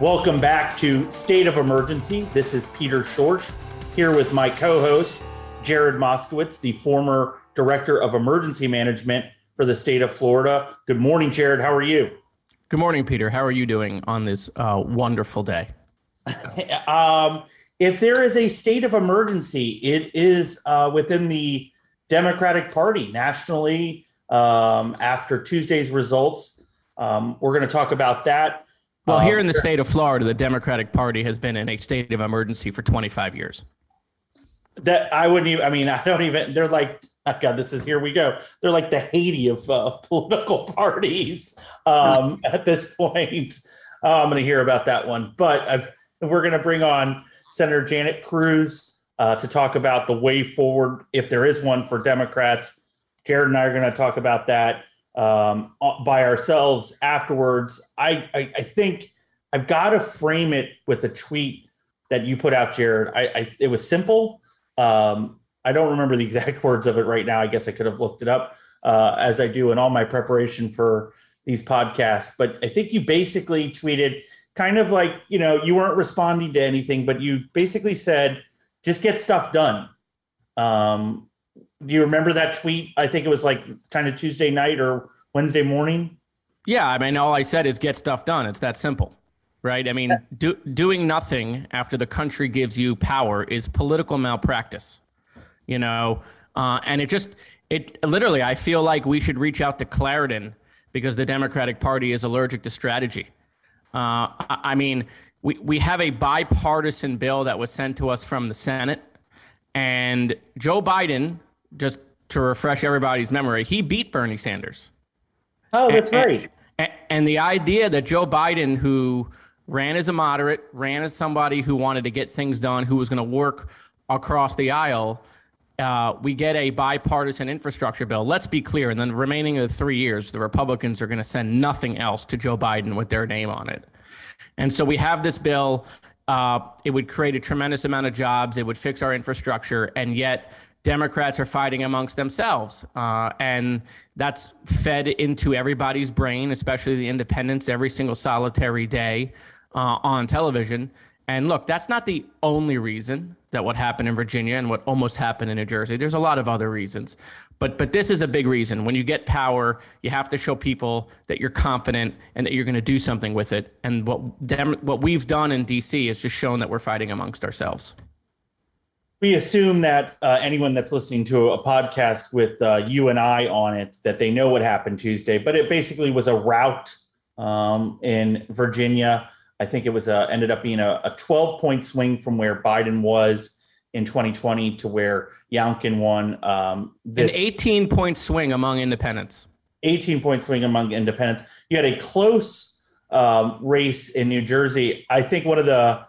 Welcome back to State of Emergency. This is Peter Schorsch here with my co host, Jared Moskowitz, the former Director of Emergency Management for the state of Florida. Good morning, Jared. How are you? Good morning, Peter. How are you doing on this uh, wonderful day? um, if there is a state of emergency, it is uh, within the Democratic Party nationally um, after Tuesday's results. Um, we're going to talk about that. Well, here in the state of Florida, the Democratic Party has been in a state of emergency for 25 years. That I wouldn't even, I mean, I don't even, they're like, oh God, this is here we go. They're like the Haiti of uh, political parties um, at this point. Uh, I'm going to hear about that one. But I've, we're going to bring on Senator Janet Cruz uh, to talk about the way forward, if there is one for Democrats. Jared and I are going to talk about that um, by ourselves afterwards. I, I, I think I've got to frame it with the tweet that you put out, Jared. I, I it was simple. Um, I don't remember the exact words of it right now. I guess I could have looked it up uh, as I do in all my preparation for these podcasts. But I think you basically tweeted kind of like you know you weren't responding to anything, but you basically said just get stuff done. Um, do you remember that tweet? I think it was like kind of Tuesday night or Wednesday morning. Yeah, I mean, all I said is get stuff done. It's that simple, right? I mean, do, doing nothing after the country gives you power is political malpractice, you know. Uh, and it just, it literally, I feel like we should reach out to Claritin because the Democratic Party is allergic to strategy. Uh, I, I mean, we, we have a bipartisan bill that was sent to us from the Senate, and Joe Biden just to refresh everybody's memory, he beat Bernie Sanders. Oh, that's and, right. And, and, the idea that Joe Biden, who ran as a moderate, ran as somebody who wanted to get things done, who was going to work across the aisle, uh, we get a bipartisan infrastructure bill. Let's be clear. In the remaining of the three years, the Republicans are going to send nothing else to Joe Biden with their name on it. And so we have this bill. Uh, it would create a tremendous amount of jobs. It would fix our infrastructure. And yet, Democrats are fighting amongst themselves. Uh, and that's fed into everybody's brain, especially the independents, every single solitary day uh, on television. And look, that's not the only reason that what happened in Virginia and what almost happened in New Jersey. There's a lot of other reasons. But but this is a big reason. When you get power, you have to show people that you're competent and that you're going to do something with it. And what what we've done in DC is just shown that we're fighting amongst ourselves we assume that uh, anyone that's listening to a podcast with uh, you and I on it that they know what happened Tuesday, but it basically was a rout um, in Virginia. I think it was a, ended up being a, a 12 point swing from where Biden was in 2020 to where Youngkin won. Um, this, An 18 point swing among independents. 18 point swing among independents. You had a close um, race in New Jersey. I think one of the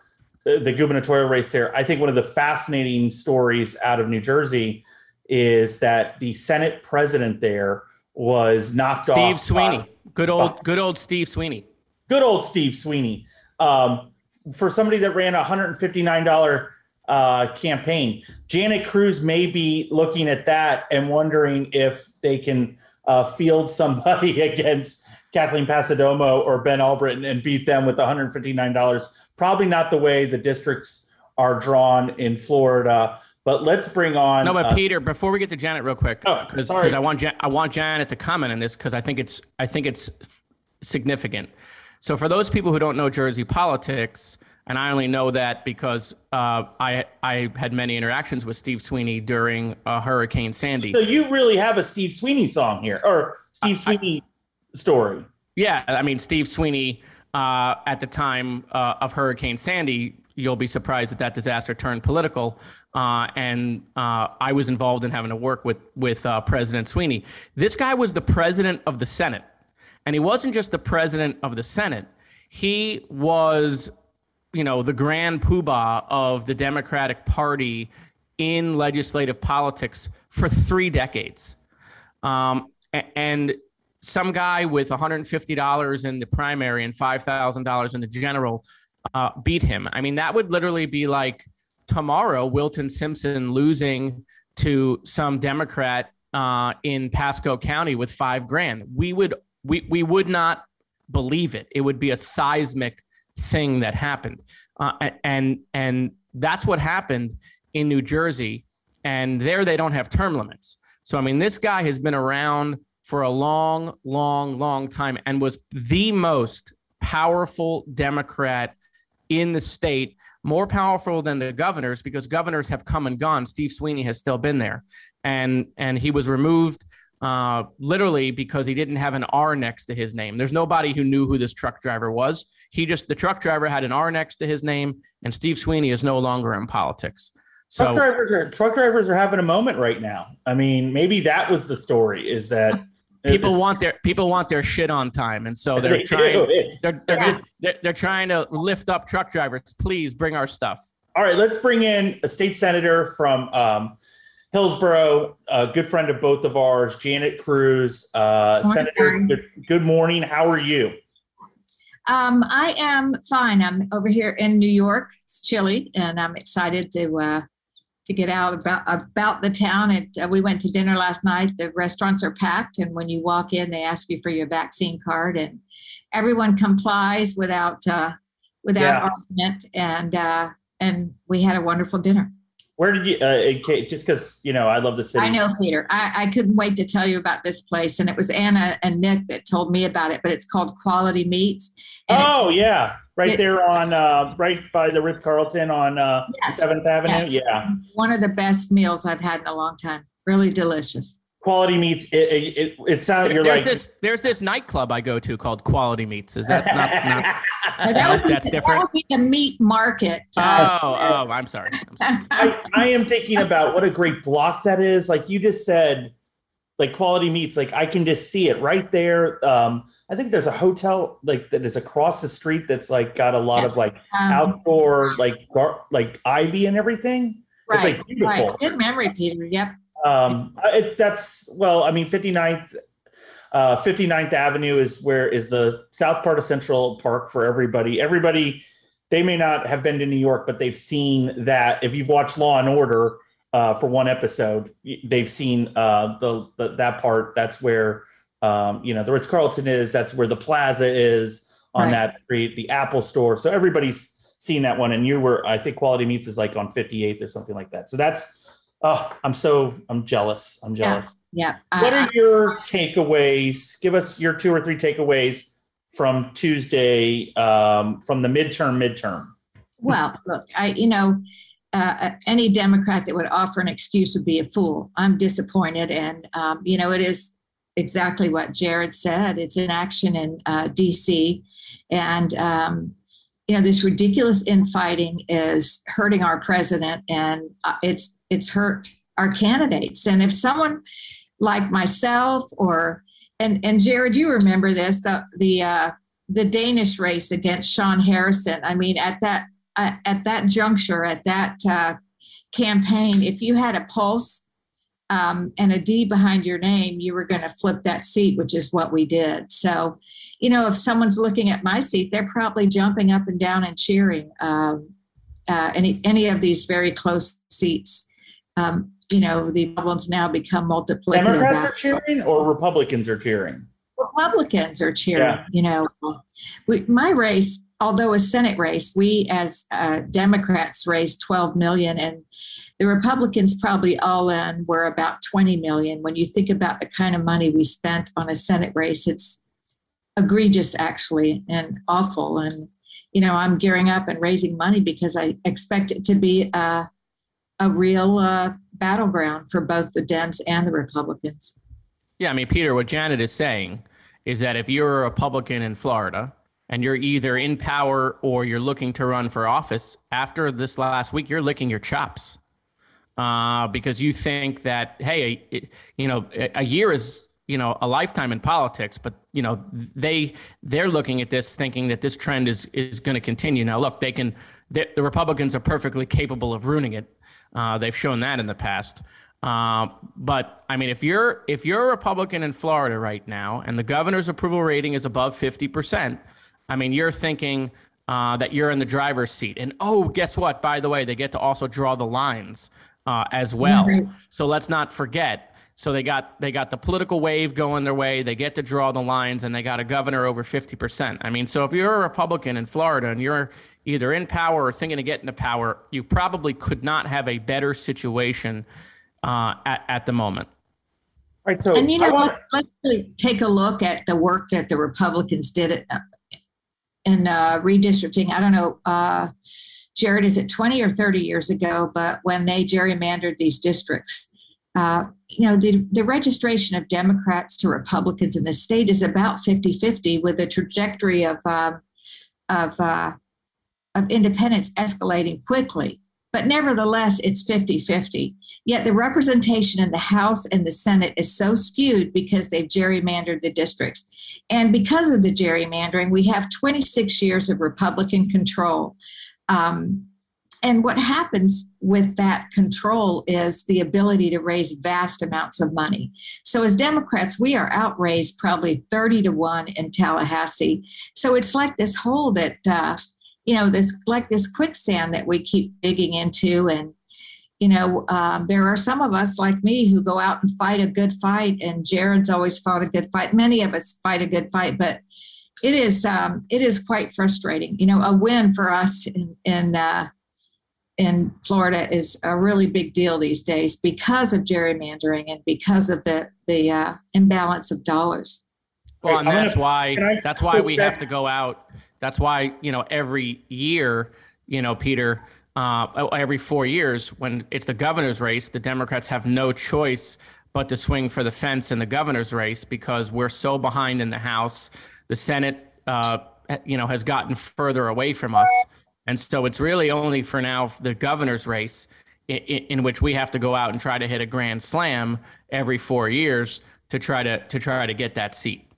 the, gubernatorial race there, I think one of the fascinating stories out of New Jersey is that the Senate president there was knocked Steve off. Steve Sweeney, by, good old, by, good old Steve Sweeney. Good old Steve Sweeney. Um, for somebody that ran a $159 uh, campaign, Janet Cruz may be looking at that and wondering if they can uh, field somebody against Kathleen Passidomo or Ben Albritton and beat them with $159 probably not the way the districts are drawn in Florida. But let's bring on. No, but uh, Peter, before we get to Janet, real quick, because oh, I want Jan- I want Janet to comment on this because I think it's I think it's significant. So for those people who don't know Jersey politics, and I only know that because uh, I I had many interactions with Steve Sweeney during uh, Hurricane Sandy. So you really have a Steve Sweeney song here, or Steve Sweeney I, story? Yeah, I mean Steve Sweeney uh, at the time uh, of Hurricane Sandy, you'll be surprised that that disaster turned political. Uh, and uh, I was involved in having to work with with uh, President Sweeney. This guy was the president of the Senate, and he wasn't just the president of the Senate. He was, you know, the grand poobah of the Democratic Party in legislative politics for three decades. Um, and some guy with $150 in the primary and $5,000 in the general uh, beat him. I mean, that would literally be like tomorrow, Wilton Simpson losing to some Democrat uh, in Pasco County with five grand. We would we we would not believe it. It would be a seismic thing that happened. Uh, and and that's what happened in New Jersey. And there they don't have term limits. So I mean, this guy has been around for a long, long, long time and was the most powerful Democrat in the state, more powerful than the governors because governors have come and gone. Steve Sweeney has still been there, and and he was removed uh, literally because he didn't have an R next to his name. There's nobody who knew who this truck driver was. He just the truck driver had an R next to his name, and Steve Sweeney is no longer in politics. So truck drivers are truck drivers are having a moment right now. I mean, maybe that was the story. Is that people want their people want their shit on time, and so they're they trying they're they're, yeah. they're, they're trying to lift up truck drivers. Please bring our stuff. All right, let's bring in a state senator from um, Hillsborough, a good friend of both of ours, Janet Cruz. Uh, Senator, good, good, morning. How are you? Um, I am fine. I'm over here in New York. It's chilly, and I'm excited to uh, to get out about about the town. And uh, we went to dinner last night. The restaurants are packed, and when you walk in, they ask you for your vaccine card, and everyone complies without uh, without yeah. argument. And uh, and we had a wonderful dinner. Where did you, uh, just because, you know, I love the city. I know, Peter. I, I couldn't wait to tell you about this place. And it was Anna and Nick that told me about it, but it's called Quality Meats. oh, yeah. Right it, there on, uh, right by the Ritz Carlton on uh, yes, 7th Avenue. Yeah. yeah. One of the best meals I've had in a long time. Really delicious quality meats it it, it, it sounds you're there's like this there's this nightclub i go to called quality meats. Is that not, not that would that's different that would be the meat market uh, oh oh i'm sorry, I'm sorry. I, I am thinking about what a great block that is. Like you just said like quality meats like i can just see it right there. Um i think there's a hotel like that is across the street that's like got a lot of like um, outdoor like gar- like ivy and everything. Right, it's like beautiful right. good memory peter yep um, it, that's well, I mean, 59th, uh, 59th Avenue is where is the south part of Central Park for everybody. Everybody, they may not have been to New York, but they've seen that. If you've watched Law and Order uh, for one episode, they've seen uh, the, the that part. That's where um, you know the Ritz Carlton is. That's where the Plaza is on right. that street. The Apple Store. So everybody's seen that one. And you were, I think, Quality Meats is like on 58th or something like that. So that's Oh, I'm so I'm jealous. I'm jealous. Yeah. yeah. What are your takeaways? Give us your two or three takeaways from Tuesday um, from the midterm midterm. Well, look, I you know uh, uh, any Democrat that would offer an excuse would be a fool. I'm disappointed, and um, you know it is exactly what Jared said. It's in action in uh, D.C. and um, you know this ridiculous infighting is hurting our president, and uh, it's it's hurt our candidates. And if someone like myself or and and Jared, you remember this the the uh, the Danish race against Sean Harrison. I mean, at that uh, at that juncture, at that uh, campaign, if you had a pulse um, and a D behind your name, you were going to flip that seat, which is what we did. So, you know, if someone's looking at my seat, they're probably jumping up and down and cheering um, uh, any any of these very close seats um, you know, the problems now become multiplicative. Democrats are cheering or Republicans are cheering? Republicans are cheering. Yeah. You know, we, my race, although a Senate race, we as uh, Democrats raised 12 million, and the Republicans probably all in were about 20 million. When you think about the kind of money we spent on a Senate race, it's egregious, actually, and awful. And you know, I'm gearing up and raising money because I expect it to be. Uh, a real uh, battleground for both the Dems and the Republicans. Yeah, I mean, Peter, what Janet is saying is that if you're a Republican in Florida and you're either in power or you're looking to run for office, after this last week, you're licking your chops uh, because you think that, hey, it, you know, a year is you know a lifetime in politics but you know they they're looking at this thinking that this trend is is going to continue now look they can the republicans are perfectly capable of ruining it uh, they've shown that in the past. Uh, but I mean, if you're if you're a Republican in Florida right now, and the governor's approval rating is above fifty percent, I mean, you're thinking uh, that you're in the driver's seat. And oh, guess what? By the way, they get to also draw the lines uh, as well. So let's not forget. So they got they got the political wave going their way. They get to draw the lines, and they got a governor over fifty percent. I mean, so if you're a Republican in Florida and you're either in power or thinking of getting to power, you probably could not have a better situation uh, at at the moment. All right, so And you know I want- what? Let's really take a look at the work that the Republicans did at, in uh, redistricting. I don't know, uh, Jared, is it 20 or 30 years ago? But when they gerrymandered these districts, uh, you know, the, the registration of Democrats to Republicans in the state is about 50 50 with a trajectory of, um, of, uh, of independence escalating quickly. But nevertheless, it's 50 50. Yet the representation in the House and the Senate is so skewed because they've gerrymandered the districts. And because of the gerrymandering, we have 26 years of Republican control. Um, and what happens with that control is the ability to raise vast amounts of money. So, as Democrats, we are outraised probably 30 to 1 in Tallahassee. So, it's like this hole that, uh, you know, this like this quicksand that we keep digging into. And, you know, um, there are some of us like me who go out and fight a good fight. And Jared's always fought a good fight. Many of us fight a good fight, but it is um, it is quite frustrating. You know, a win for us in in, uh, in Florida is a really big deal these days because of gerrymandering and because of the the uh, imbalance of dollars. Well, and that's why that's why we have to go out. That's why you know every year, you know, Peter, uh, every four years when it's the governor's race, the Democrats have no choice but to swing for the fence in the governor's race because we're so behind in the House. The Senate, uh, you know, has gotten further away from us, and so it's really only for now the governor's race in, in which we have to go out and try to hit a grand slam every four years to try to to try to get that seat.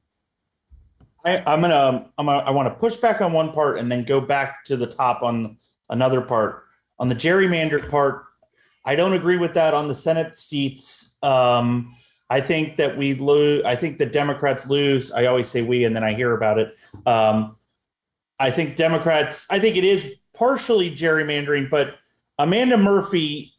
I, I'm gonna, I'm gonna, I want to push back on one part and then go back to the top on another part. On the gerrymandered part, I don't agree with that on the Senate seats. Um, I think that we lose. I think the Democrats lose. I always say we, and then I hear about it. Um, I think Democrats. I think it is partially gerrymandering, but Amanda Murphy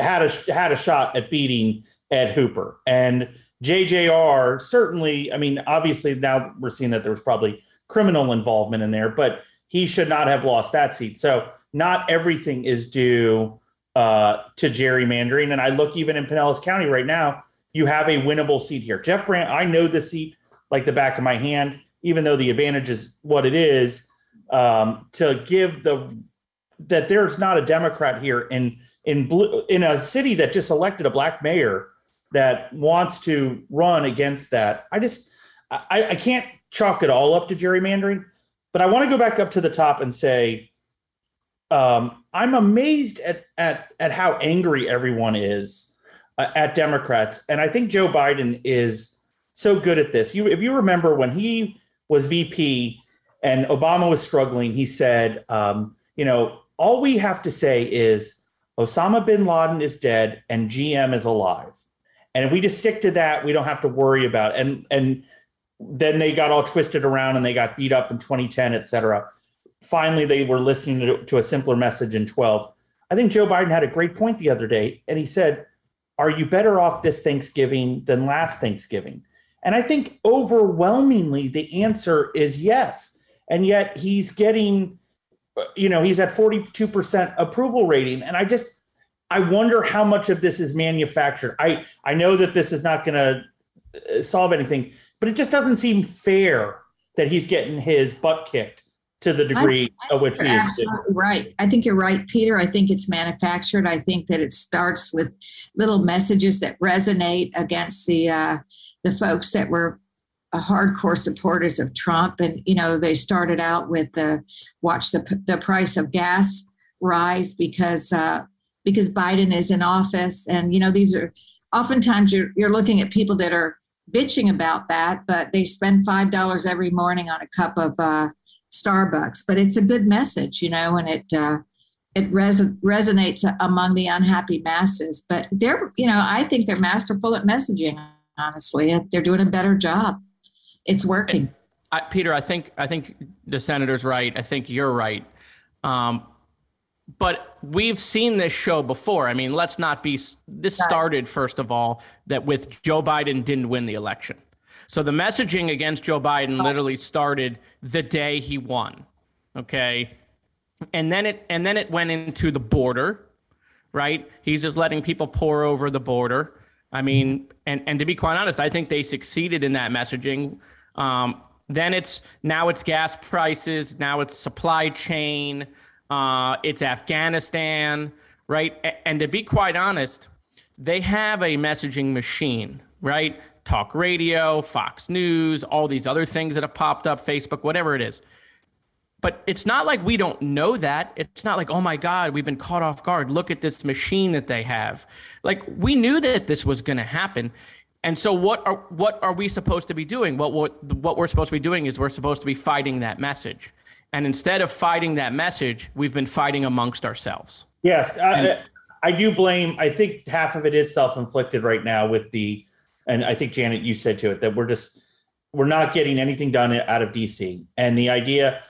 had a had a shot at beating Ed Hooper, and JJR certainly. I mean, obviously now we're seeing that there was probably criminal involvement in there, but he should not have lost that seat. So not everything is due uh, to gerrymandering. And I look even in Pinellas County right now, you have a winnable seat here. Jeff Brandes, I know the seat like the back of my hand, even though the advantage is what it is. Um, to give the that there's not a Democrat here in in blue in a city that just elected a black mayor that wants to run against that. I just I, I can't chalk it all up to gerrymandering, but I want to go back up to the top and say um, I'm amazed at at at how angry everyone is uh, at Democrats, and I think Joe Biden is so good at this. You if you remember when he was VP and Obama was struggling, he said, um, you know, all we have to say is Osama bin Laden is dead and GM is alive. And if we just stick to that, we don't have to worry about it. And and then they got all twisted around and they got beat up in 2010, et cetera. Finally, they were listening to, to a simpler message in 12. I think Joe Biden had a great point the other day, and he said, Are you better off this Thanksgiving than last Thanksgiving? And I think overwhelmingly the answer is yes. And yet he's getting, you know, he's at 42% approval rating. And I just, I wonder how much of this is manufactured. I, I know that this is not going to solve anything, but it just doesn't seem fair that he's getting his butt kicked to the degree of which he is. right. I think you're right, Peter. I think it's manufactured. I think that it starts with little messages that resonate against the uh, the folks that were uh, hardcore supporters of Trump, and you know they started out with the watch the the price of gas rise because uh, because Biden is in office, and you know these are oftentimes you're you're looking at people that are bitching about that, but they spend five dollars every morning on a cup of uh, Starbucks. But it's a good message, you know, and it uh, it res- resonates among the unhappy masses. But they're, you know, I think they're masterful at messaging. Honestly, they're doing a better job. It's working. I, Peter, I think I think the senator's right. I think you're right. Um, but we've seen this show before. I mean, let's not be. This started first of all that with Joe Biden didn't win the election. So the messaging against Joe Biden literally started the day he won. Okay. And then it and then it went into the border, right? He's just letting people pour over the border. I mean, and and to be quite honest, I think they succeeded in that messaging. Um, then it's now it's gas prices, now it's supply chain, uh, it's Afghanistan, right? And to be quite honest, they have a messaging machine, right? talk radio, Fox News, all these other things that have popped up, Facebook, whatever it is. But it's not like we don't know that. It's not like, oh my God, we've been caught off guard. Look at this machine that they have. Like we knew that this was going to happen. And so what are what are we supposed to be doing? What what what we're supposed to be doing is we're supposed to be fighting that message. And instead of fighting that message, we've been fighting amongst ourselves. Yes, I, I do blame. I think half of it is self-inflicted right now with the and I think Janet, you said to it that we're just we're not getting anything done out of DC, and the idea,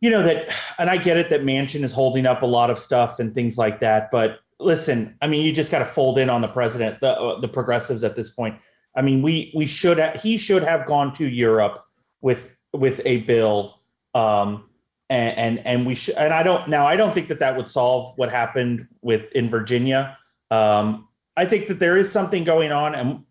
you know, that and I get it that Manchin is holding up a lot of stuff and things like that, but listen, I mean, you just got to fold in on the president, the uh, the progressives at this point. I mean, we we should ha- he should have gone to Europe with with a bill. Um, and, and and we should and I don't now I don't think that that would solve what happened with in Virginia. Um, I think that there is something going on, and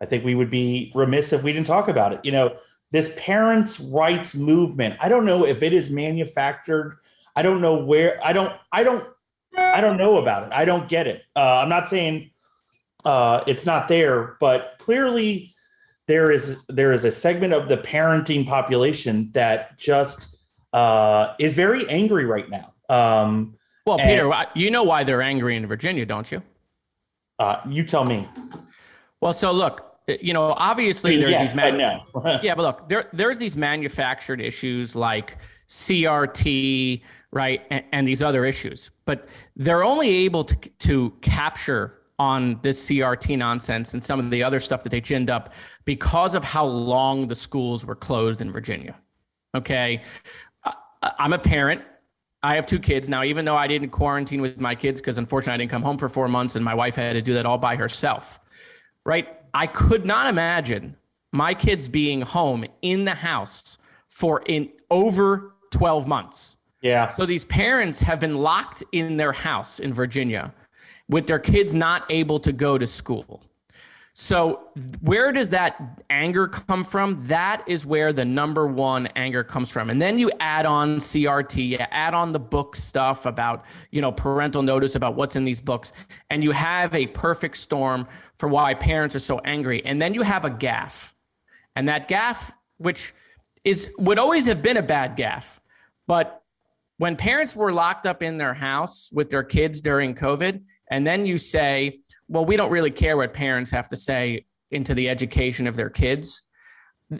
I think we would be remiss if we didn't talk about it. You know, this parents' rights movement. I don't know if it is manufactured. I don't know where. I don't. I don't. I don't know about it. I don't get it. Uh, I'm not saying uh, it's not there, but clearly there is there is a segment of the parenting population that just uh, is very angry right now. Um, well, Peter, you know why they're angry in Virginia, don't you? Uh, you tell me. Well, so look, you know, obviously there's yes, these man- yeah, but look, there there's these manufactured issues like CRT, right, and, and, these other issues, but they're only able to to capture on this CRT nonsense and some of the other stuff that they ginned up because of how long the schools were closed in Virginia. Okay, I'm a parent. I have two kids now. Even though I didn't quarantine with my kids because unfortunately I didn't come home for four months, and my wife had to do that all by herself right? I could not imagine my kids being home in the house for in over 12 months. Yeah. So these parents have been locked in their house in Virginia with their kids not able to go to school. So, where does that anger come from? That is where the number one anger comes from. And then you add on CRT, you add on the book stuff about, you know, parental notice about what's in these books, and you have a perfect storm for why parents are so angry. And then you have a gaffe. And that gaffe, which is would always have been a bad gaffe, but when parents were locked up in their house with their kids during COVID, and then you say, well, we don't really care what parents have to say into the education of their kids.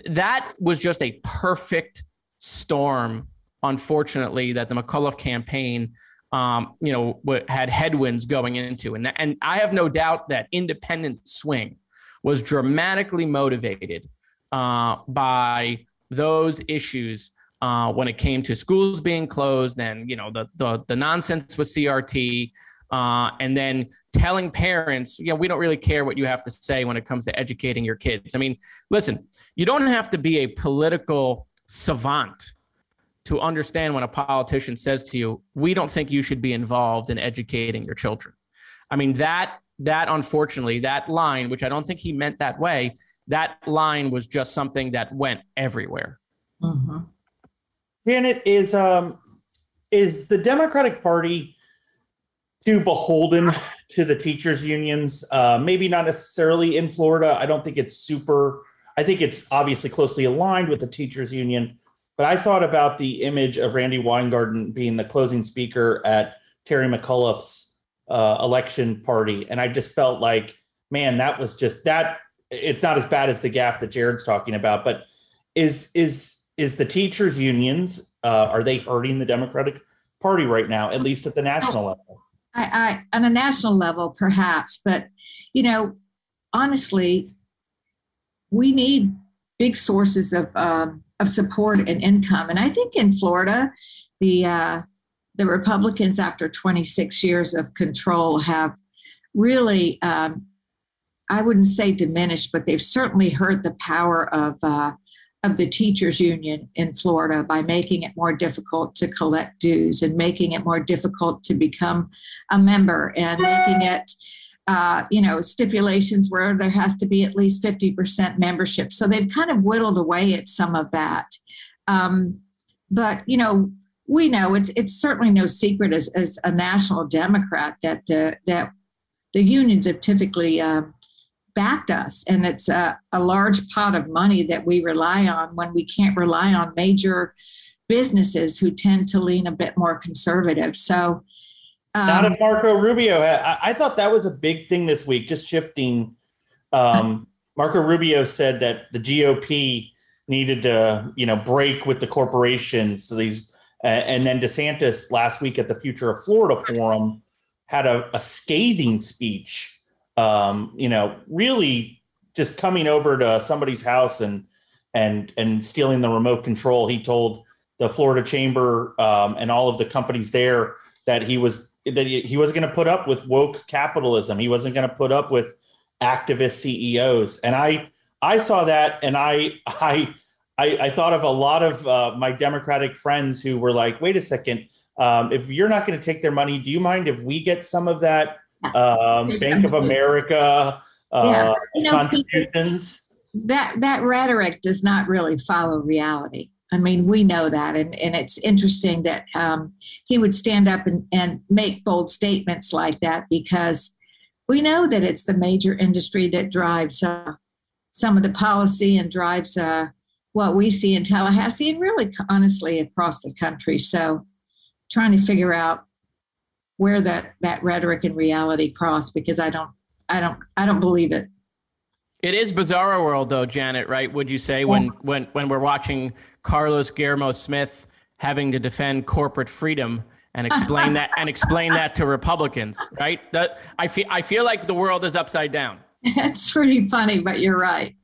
That was just a perfect storm, unfortunately, that the McAuliffe campaign, um, you know, had headwinds going into. And, and I have no doubt that independent swing was dramatically motivated uh, by those issues uh, when it came to schools being closed and, you know, the, the, the nonsense with CRT, uh, and then telling parents, yeah, we don't really care what you have to say when it comes to educating your kids. I mean, listen, you don't have to be a political savant to understand when a politician says to you, we don't think you should be involved in educating your children. I mean, that that unfortunately, that line, which I don't think he meant that way, that line was just something that went everywhere. Mm-hmm. Janet is um is the Democratic Party too beholden to the teachers unions. Uh, maybe not necessarily in Florida. I don't think it's super. I think it's obviously closely aligned with the teachers union. But I thought about the image of Randi Weingarten being the closing speaker at Terry McAuliffe's uh, election party, and I just felt like, man, that was just that. It's not as bad as the gaffe that Jared's talking about, but is is is the teachers unions uh, are they hurting the Democratic Party right now, at least at the national level? I, I, on a national level, perhaps, but you know, honestly, we need big sources of um, of support and income, and I think in Florida, the uh, the Republicans, after 26 years of control, have really, um, I wouldn't say diminished, but they've certainly hurt the power of uh, of the teachers union in Florida by making it more difficult to collect dues and making it more difficult to become a member and making it uh, you know stipulations where there has to be at least 50% membership. So they've kind of whittled away at some of that. Um, but you know we know it's it's certainly no secret as, as a national democrat that the that the unions have typically um, backed us. And it's a, a large pot of money that we rely on when we can't rely on major businesses who tend to lean a bit more conservative. So, um, not if Marco Rubio. I, I, thought that was a big thing this week. Just shifting. Um, Marco Rubio said that the GOP needed to, you know, break with the corporations. So these, uh, and then DeSantis last week at the Future of Florida Forum had a, a scathing speech um, you know, really just coming over to somebody's house and and and stealing the remote control. He told the Florida Chamber um, and all of the companies there that he was that he wasn't going to put up with woke capitalism. He wasn't going to put up with activist CEOs. And I I saw that, and I I I, I thought of a lot of uh, my Democratic friends who were like, "Wait a second, um, if you're not going to take their money, do you mind if we get some of that um, Bank of America uh, yeah. you know, contributions. That that rhetoric does not really follow reality. I mean, we know that, and, and it's interesting that um, he would stand up and, and make bold statements like that because we know that it's the major industry that drives uh, some of the policy and drives uh, what we see in Tallahassee and really, honestly, across the country. So, trying to figure out where that that rhetoric and reality cross because I don't I don't I don't believe it. It is bizarre world though, Janet, right? Would you say when when when we're watching Carlos Guillermo Smith having to defend corporate freedom and explain that and explain that to Republicans, right? That I feel I feel like the world is upside down. It's pretty funny, but you're right.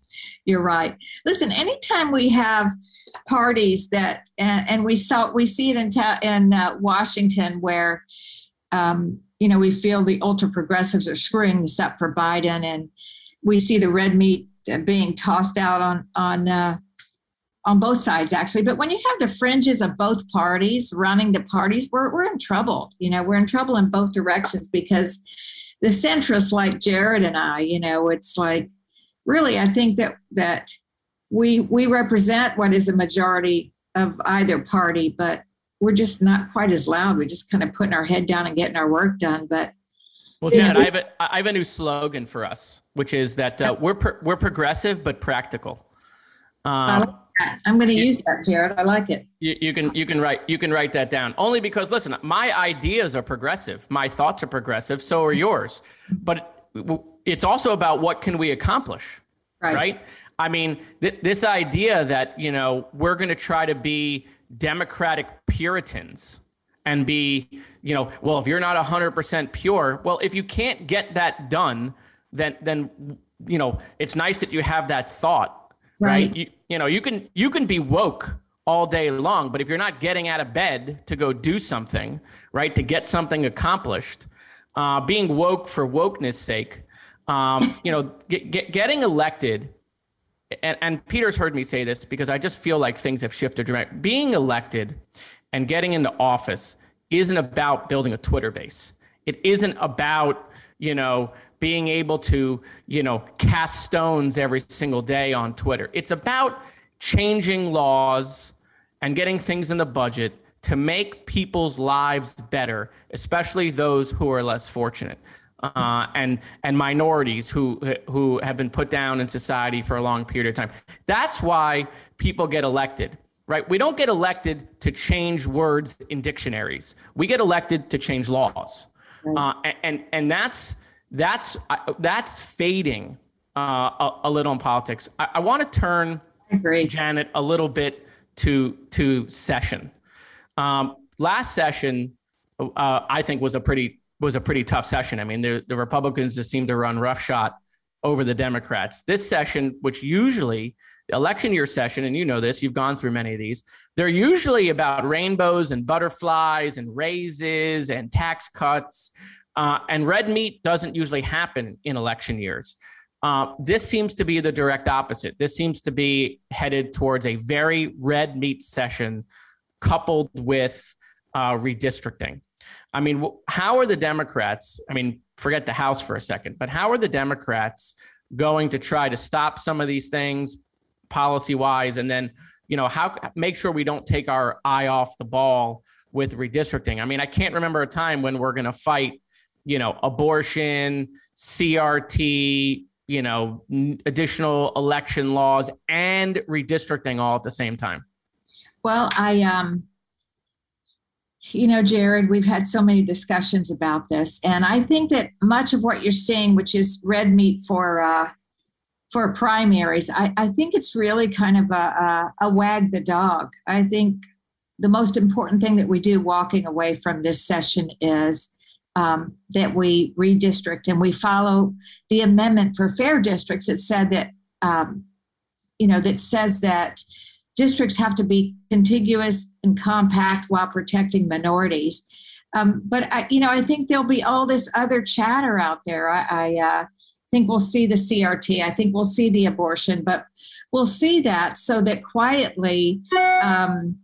You're right. Listen, anytime we have parties that and, and we saw we see it in ta- in uh, Washington where um, you know, we feel the ultra progressives are screwing this up for Biden, and we see the red meat being tossed out on on uh, on both sides actually. But when you have the fringes of both parties running the parties, we're we're in trouble. You know, we're in trouble in both directions because the centrists like Jared and I, you know, it's like really I think that that we we represent what is a majority of either party, but we're just not quite as loud. We're just kind of putting our head down and getting our work done. But well, Janet, I have a, I have a new slogan for us, which is that uh, we're pro- we're progressive but practical. Um, I'm going to use that, Jared. I like it. You, you, can you can write you can write that down. Only because listen, my ideas are progressive, my thoughts are progressive, so are yours. But it's also about what can we accomplish, right? right? I mean, th- this idea that you know we're going to try to be Democratic Puritans and be, you know, well, if you're not 100% pure, well, if you can't get that done, then, then, you know, it's nice that you have that thought, right? right? You, you know, you can, you can be woke all day long, but if you're not getting out of bed to go do something, right, to get something accomplished, uh, being woke for wokeness sake, um, you know, get, get, getting elected and, and Peter's heard me say this because I just feel like things have shifted dramatically. Being elected and getting into office isn't about building a Twitter base. It isn't about, you know, being able to, you know, cast stones every single day on Twitter. It's about changing laws and getting things in the budget to make people's lives better, especially those who are less fortunate uh, and and minorities who who have been put down in society for a long period of time. That's why people get elected, right? We don't get elected to change words in dictionaries. We get elected to change laws, uh, and and that's that's that's fading uh, a, a, little in politics. I, I want to turn Janet a little bit to to session. Um, last session, uh, I think was a pretty was a pretty tough session. I mean, the, the Republicans just seemed to run roughshod over the Democrats. This session, which usually election year session, and you know this, you've gone through many of these, they're usually about rainbows and butterflies and raises and tax cuts. Uh, and red meat doesn't usually happen in election years. Uh, this seems to be the direct opposite. This seems to be headed towards a very red meat session coupled with uh, redistricting. I mean, how are the Democrats? I mean, forget the House for a second, but how are the Democrats going to try to stop some of these things policy wise? And then, you know, how make sure we don't take our eye off the ball with redistricting? I mean, I can't remember a time when we're going to fight, you know, abortion, CRT, you know, additional election laws and redistricting all at the same time. Well, I, um, you know, Jared, we've had so many discussions about this, and I think that much of what you're seeing, which is red meat for uh, for primaries, I, I think it's really kind of a, a, a wag the dog. I think the most important thing that we do walking away from this session is um, that we redistrict and we follow the amendment for fair districts. that said that, um, you know, that says that districts have to be contiguous and compact while protecting minorities. Um, but I, you know, I think there'll be all this other chatter out there. I, I uh, think we'll see the CRT. I think we'll see the abortion, but we'll see that so that quietly um,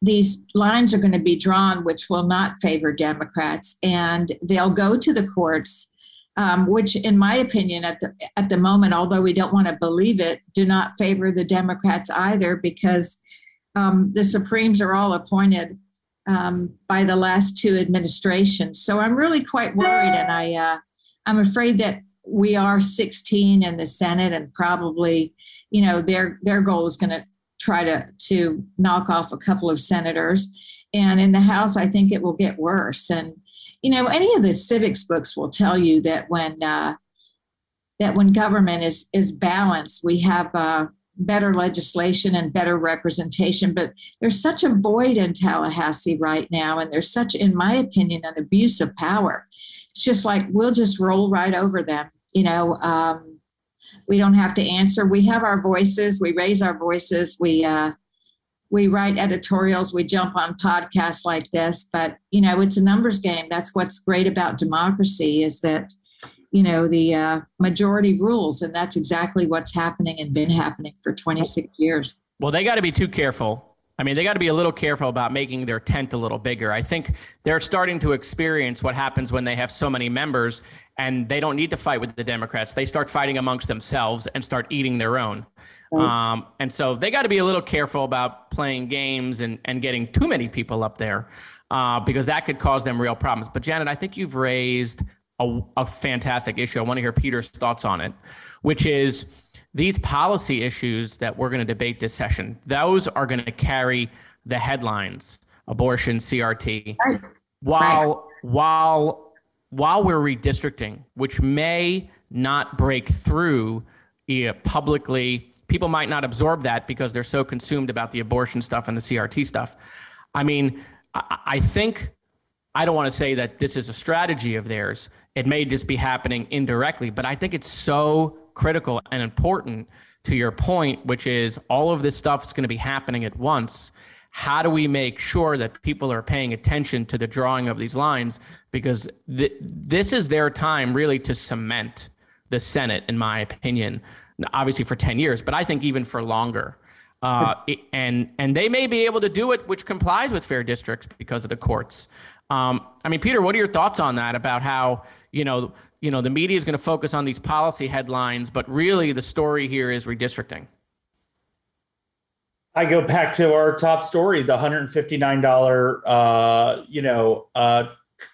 these lines are going to be drawn, which will not favor Democrats, and they'll go to the courts um, which, in my opinion, at the at the moment, although we don't want to believe it, do not favor the Democrats either, because um, the Supremes are all appointed um, by the last two administrations. So I'm really quite worried, and I uh, I'm afraid that we are 16 in the Senate, and probably, you know, their their goal is going to try to to knock off a couple of senators, and in the House, I think it will get worse and you know, any of the civics books will tell you that when uh, that when government is is balanced, we have uh, better legislation and better representation. But there's such a void in Tallahassee right now, and there's such, in my opinion, an abuse of power. It's just like we'll just roll right over them. You know, um, we don't have to answer. We have our voices. We raise our voices. We uh, we write editorials, we jump on podcasts like this, but you know, it's a numbers game. That's what's great about democracy is that you know the uh, majority rules, and that's exactly what's happening and been happening for 26 years. Well, they got to be too careful. I mean, they got to be a little careful about making their tent a little bigger. I think they're starting to experience what happens when they have so many members and they don't need to fight with the Democrats. They start fighting amongst themselves and start eating their own. Um, and so they got to be a little careful about playing games and, and getting too many people up there uh, because that could cause them real problems. But Janet, I think you've raised a, a fantastic issue. I want to hear Peter's thoughts on it, which is these policy issues that we're going to debate this session. Those are going to carry the headlines: abortion, CRT, right. while right. while while we're redistricting, which may not break through publicly people might not absorb that because they're so consumed about the abortion stuff and the CRT stuff. I mean, I, I think I don't want to say that this is a strategy of theirs. It may just be happening indirectly, but I think it's so critical and important to your point, which is all of this stuff is going to be happening at once. How do we make sure that people are paying attention to the drawing of these lines? Because th- this is their time really to cement the Senate, in my opinion obviously for 10 years, but I think even for longer. Uh, and and they may be able to do it, which complies with fair districts because of the courts. Um, I mean, Peter, what are your thoughts on that? About how you know you know the media is going to focus on these policy headlines, but really the story here is redistricting. I go back to our top story, the $159, uh, you know, uh,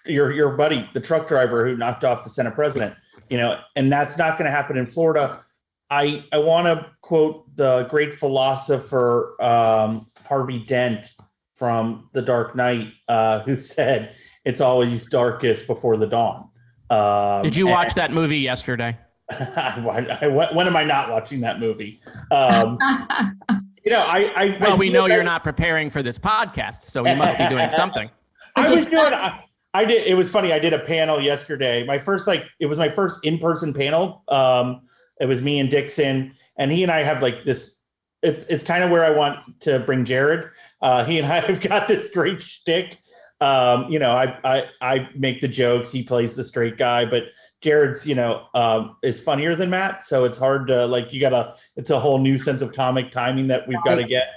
your your buddy, the truck driver who knocked off the Senate president, you know, and that's not going to happen in Florida. I I want to quote the great philosopher um, Harvey Dent from The Dark Knight, uh, who said, "It's always darkest before the dawn." Um, Did you watch and, that movie yesterday? I, I, when am I not watching that movie? Um, you know, I, I well, we know you're not preparing for this podcast, so we must be doing something. I was doing. I, I did. It was funny. I did a panel yesterday. My first, like, it was my first in-person panel. Um, it was me and Dixon, and he and I have like this. It's it's kind of where I want to bring Jared. Uh, he and I have got this great shtick. Um, you know, I I I make the jokes. He plays the straight guy, but Jared's, you know, um, is funnier than Matt. So it's hard to like. You gotta. It's a whole new sense of comic timing that we've got to get.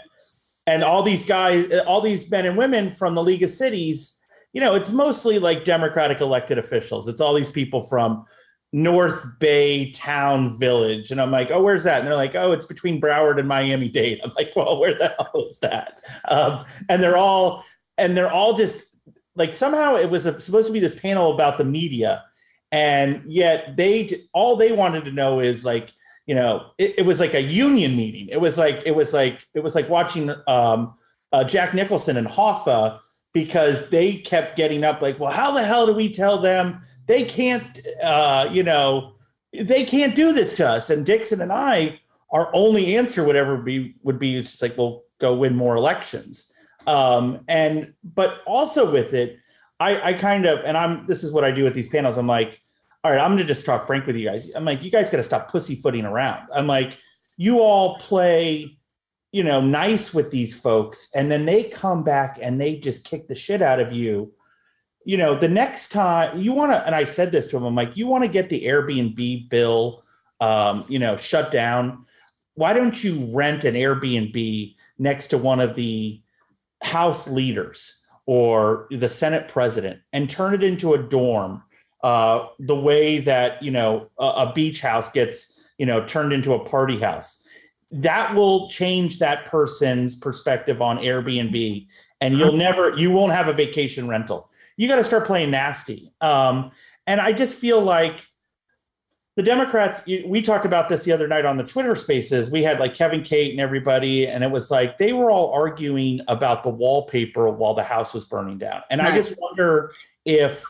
And all these guys, all these men and women from the League of Cities, you know, it's mostly like Democratic elected officials. It's all these people from North Bay Town Village. And I'm like, oh, where's that? And they're like, oh, it's between Broward and Miami Dade. I'm like, well, where the hell is that? Um, and they're all, and they're all just like, somehow it was a, supposed to be this panel about the media. And yet they, all they wanted to know is like, you know, it, it was like a union meeting. It was like, it was like, it was like watching um, uh, Jack Nicholson and Hoffa because they kept getting up like, well, how the hell do we tell them they can't, uh, you know, they can't do this to us. And Dixon and I, our only answer, whatever be would be just like, well, go win more elections. Um, and but also with it, I, I kind of, and I'm this is what I do with these panels. I'm like, all right, I'm gonna just talk frank with you guys. I'm like, you guys gotta stop pussyfooting around. I'm like, you all play you know nice with these folks and then they come back and they just kick the shit out of you you know, the next time you want to, and I said this to him, I'm like, you want to get the Airbnb bill, um, you know, shut down. Why don't you rent an Airbnb next to one of the House leaders or the Senate president and turn it into a dorm? Uh, the way that you know a, a beach house gets you know turned into a party house, that will change that person's perspective on Airbnb, and you'll never you won't have a vacation rental you got to start playing nasty. Um, and I just feel like the Democrats, we talked about this the other night on the Twitter spaces. We had like Kevin Cate and everybody, and it was like they were all arguing about the wallpaper while the house was burning down. And right. I just wonder if,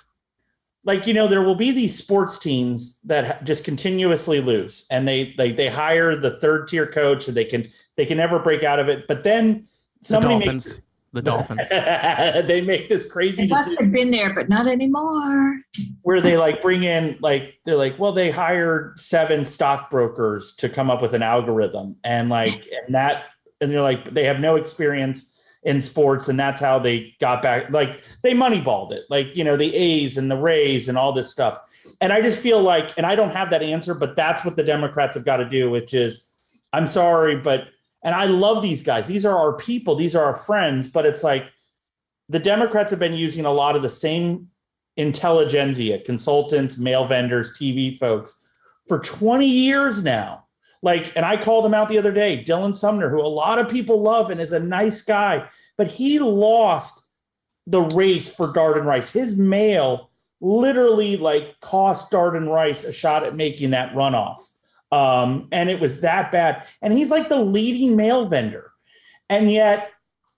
like, you know, there will be these sports teams that just continuously lose and they they they hire the third tier coach and they can they can never break out of it. But then somebody makes the Dolphins. they make this crazy. They must have been there, but not anymore. Where they like bring in like they're like, well, they hired seven stockbrokers to come up with an algorithm, and like and that, and they're like they have no experience in sports, and that's how they got back. Like they moneyballed it, like you know the A's and the Rays and all this stuff. And I just feel like, and I don't have that answer, but that's what the Democrats have got to do, which is, I'm sorry, but and I love these guys. These are our people, these are our friends. But it's like the Democrats have been using a lot of the same intelligentsia, consultants, mail vendors, TV folks for 20 years now. Like, and I called him out the other day, Dylan Sumner, who a lot of people love and is a nice guy, but he lost the race for Darden Rice. His mail literally like cost Darden Rice a shot at making that runoff. Um, and it was that bad. And he's like the leading mail vendor. And yet,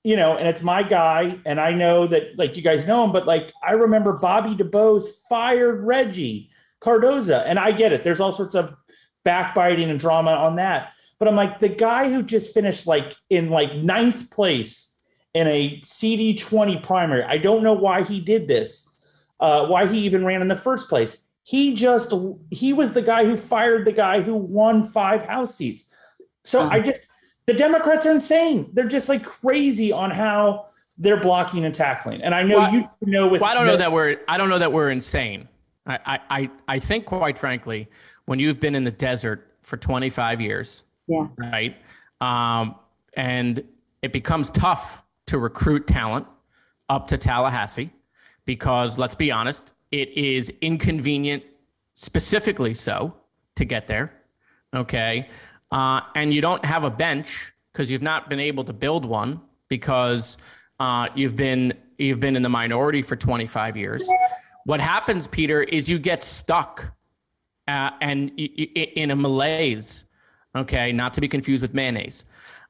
you know, and it's my guy. And I know that like you guys know him, but like I remember Bobby DuBose fired Reggie Cardozo. And I get it. There's all sorts of backbiting and drama on that. But I'm like, the guy who just finished like in like ninth place in a CD20 primary, I don't know why he did this, uh, why he even ran in the first place he just he was the guy who fired the guy who won five house seats. So uh-huh. i just the democrats are insane. They're just like crazy on how they're blocking and tackling. And i know well, you know with well, i don't know that we're i don't know that we're insane. I, I i think quite frankly when you've been in the desert for 25 years yeah. right um and it becomes tough to recruit talent up to tallahassee because let's be honest it is inconvenient, specifically so, to get there. Okay. Uh, and you don't have a bench because you've not been able to build one because uh, you've been you've been in the minority for 25 years. What happens, Peter, is you get stuck uh, and in a malaise. Okay, not to be confused with mayonnaise.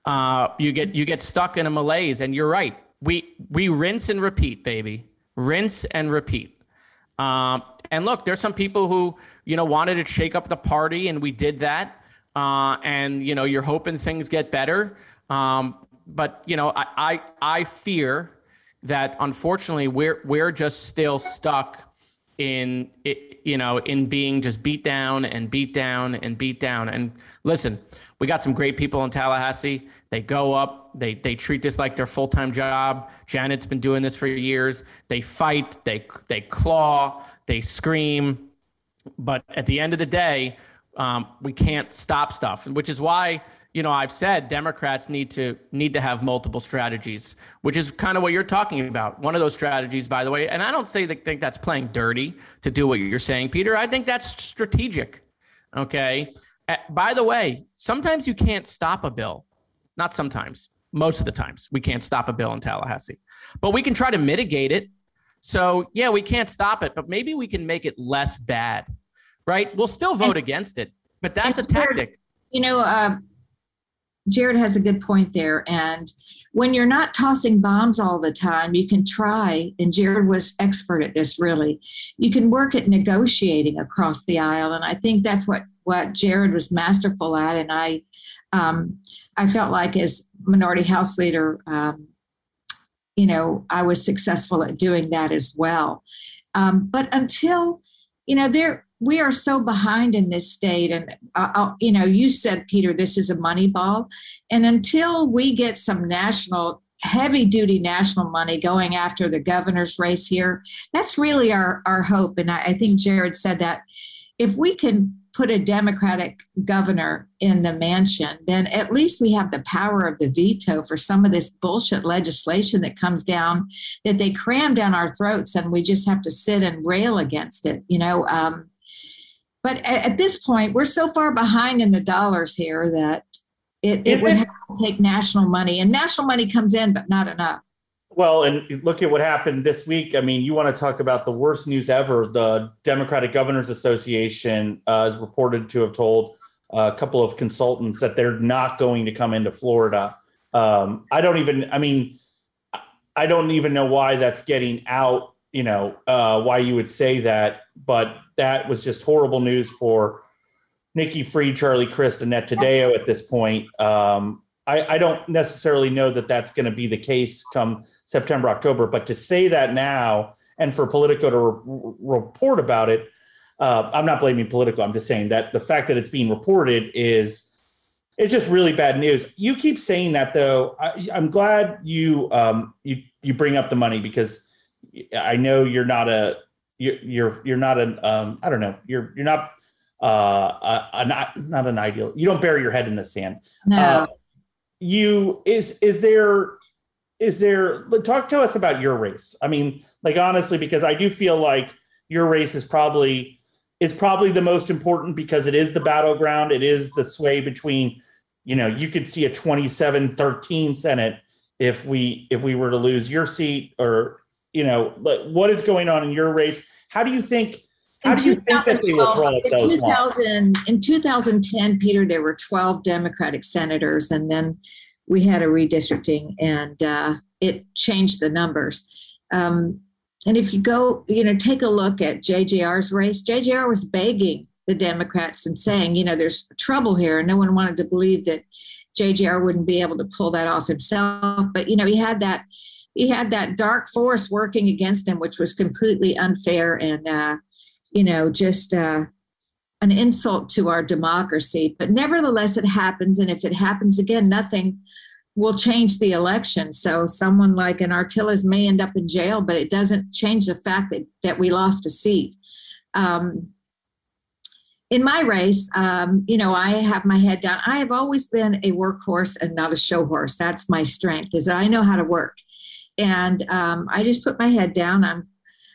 Uh, you get you get stuck in a malaise, and you're right. We we rinse and repeat, baby. Rinse and repeat. Um, and look, there's some people who, you know, wanted to shake up the party, and we did that. Uh, and, you know, you're hoping things get better. Um, but, you know, I, I, I fear that unfortunately we're we're just still stuck in you know in being just beat down and beat down and beat down. And listen, we got some great people in Tallahassee. They go up, they they treat this like their full time job. Janet's been doing this for years. They fight, they they claw, they scream, but at the end of the day, um, we can't stop stuff, which is why you know I've said Democrats need to need to have multiple strategies, which is kind of what you're talking about. One of those strategies, by the way, and I don't say that think that's playing dirty to do what you're saying, Peter. I think that's strategic. Okay. By the way, sometimes you can't stop a bill. Not sometimes. Most of the times, we can't stop a bill in Tallahassee, but we can try to mitigate it. So yeah, we can't stop it, but maybe we can make it less bad right? We'll still vote against it, but that's a tactic. You know, uh, Jared has a good point there. And when you're not tossing bombs all the time, you can try, and Jared was expert at this really, you can work at negotiating across the aisle. And I think that's what, what Jared was masterful at. And I, um, I felt like as minority house leader, um, you know, I was successful at doing that as well. Um, but until, you know, there, we are so behind in this state. And uh, uh, you know you said peter this is a money ball and until we get some national heavy duty national money going after the governor's race here that's really our our hope. And I, I think jared said that if we can put a democratic governor in the mansion then at least we have the power of the veto for some of this bullshit legislation that comes down that they cram down our throats and we just have to sit and rail against it you know um, but at, at this point, we're so far behind in the dollars here that it, it would have to take national money, and national money comes in, but not enough. Well, and look at what happened this week. I mean, you want to talk about the worst news ever. The Democratic Governors Association uh, is reported to have told a couple of consultants that they're not going to come into Florida. Um, I don't even, I mean, I don't even know why that's getting out, you know, uh, why you would say that, but that was just horrible news for Nikki Fried, Charlie Crist, Annette Taddeo at this point. Um, I, I, don't necessarily know that that's going to be the case come September, October, but to say that now and for Politico to re- report about it, uh, I'm not blaming Politico. I'm just saying that the fact that it's being reported is it's just really bad news. You keep saying that though. I, am glad you um, you you bring up the money because I know you're not a you're you're you're not an um, I don't know you're you're not uh a, a, not not an ideal you don't bury your head in the sand. No. Uh, you is is there is there talk to us about your race. I mean like honestly because i do feel like your race is probably is probably the most important because it is the battleground it is the sway between you know you could see a 27 13 senate if we if we were to lose your seat or you know, what is going on in your race? How do you think? How do you think that they will roll in 2000, in 2010, Peter, there were 12 Democratic senators, and then we had a redistricting, and uh, it changed the numbers. Um, and if you go, you know, take a look at JJR's race, JJR was begging the Democrats and saying, you know, there's trouble here. And no one wanted to believe that JJR wouldn't be able to pull that off himself. But, you know, he had that he had that dark force working against him, which was completely unfair and, uh, you know, just uh, an insult to our democracy. But nevertheless, it happens. And if it happens again, nothing will change the election. So someone like an Artiles may end up in jail, but it doesn't change the fact that, that we lost a seat. Um, in my race, um, you know, I have my head down. I have always been a workhorse and not a show horse. That's my strength, is I know how to work and um, I just put my head down. I'm,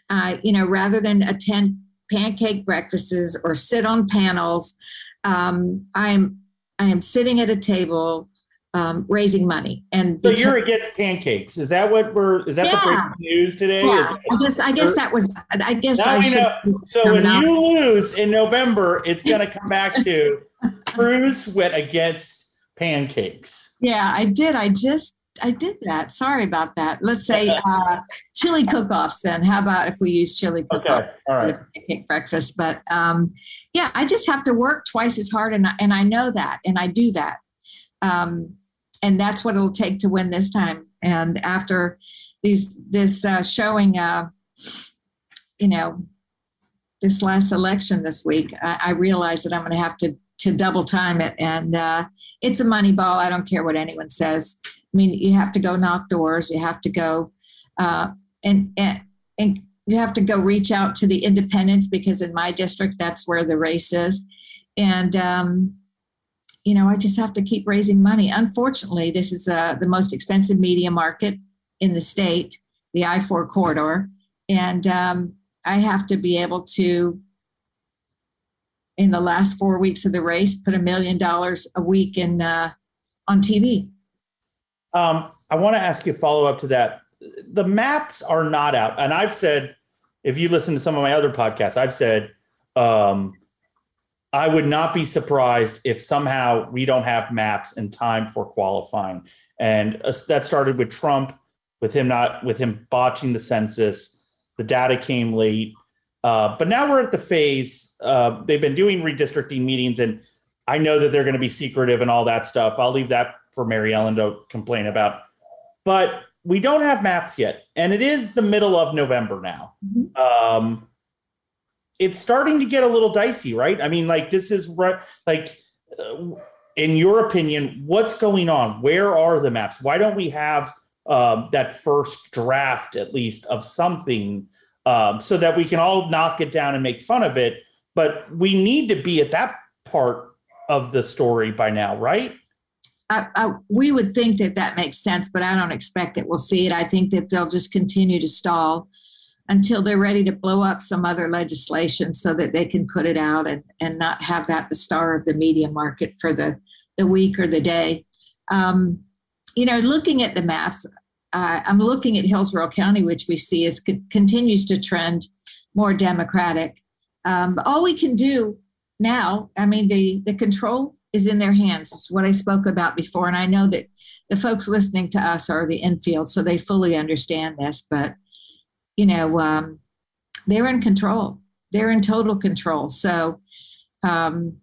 uh, you know, rather than attend pancake breakfasts or sit on panels, um, I'm I am sitting at a table um, raising money. And so you're against pancakes. Is that what we're? Is that yeah. the breaking news today? Yeah, I guess I guess that was. I guess I should. So when out. you lose in November, it's going to come back to Cruz went against pancakes. Yeah, I did. I just I did that. Sorry about that. Let's say uh, chili cook-offs. Then how about if we use chili cook-offs okay. All right. picnic breakfast? But um, yeah, I just have to work twice as hard, and I, and I know that, and I do that, um, and that's what it'll take to win this time. And after these this uh, showing, uh, you know, this last election this week, I, I realize that I'm going to have to to double time it, and uh, it's a money ball. I don't care what anyone says. I mean, you have to go knock doors. You have to go uh, and and and you have to go reach out to the independents because in my district that's where the race is, and um, you know I just have to keep raising money. Unfortunately, this is uh, the most expensive media market in the state, the I four corridor, and um, I have to be able to in the last four weeks of the race put a million dollars a week in uh, on TV. Um, I want to ask you a follow up to that. The maps are not out, and I've said, if you listen to some of my other podcasts, I've said, um, I would not be surprised if somehow we don't have maps in time for qualifying, and uh, that started with Trump, with him not with him botching the census. The data came late. Uh, but now we're at the phase. Uh, they've been doing redistricting meetings, and I know that they're going to be secretive and all that stuff. I'll leave that for Mary Ellen to complain about. But we don't have maps yet, and it is the middle of November now. Mhm. Um, it's starting to get a little dicey, right? I mean, like this is re- like, uh, in your opinion, what's going on? Where are the maps? Why don't we have um, that first draft at least of something? um, so that we can all knock it down and make fun of it. But we need to be at that part of the story by now, right? I, I, we would think that that makes sense, but I don't expect that we'll see it. I think that they'll just continue to stall until they're ready to blow up some other legislation so that they can put it out and, and not have that the star of the media market for the, the week or the day. Um, you know, looking at the maps, uh, I'm looking at Hillsborough County, which we see is continues to trend more Democratic. Um, all we can do now, I mean, the the control is in their hands. It's what I spoke about before, and I know that the folks listening to us are the infield, so they fully understand this. But you know, um, they're in control. They're in total control. So um,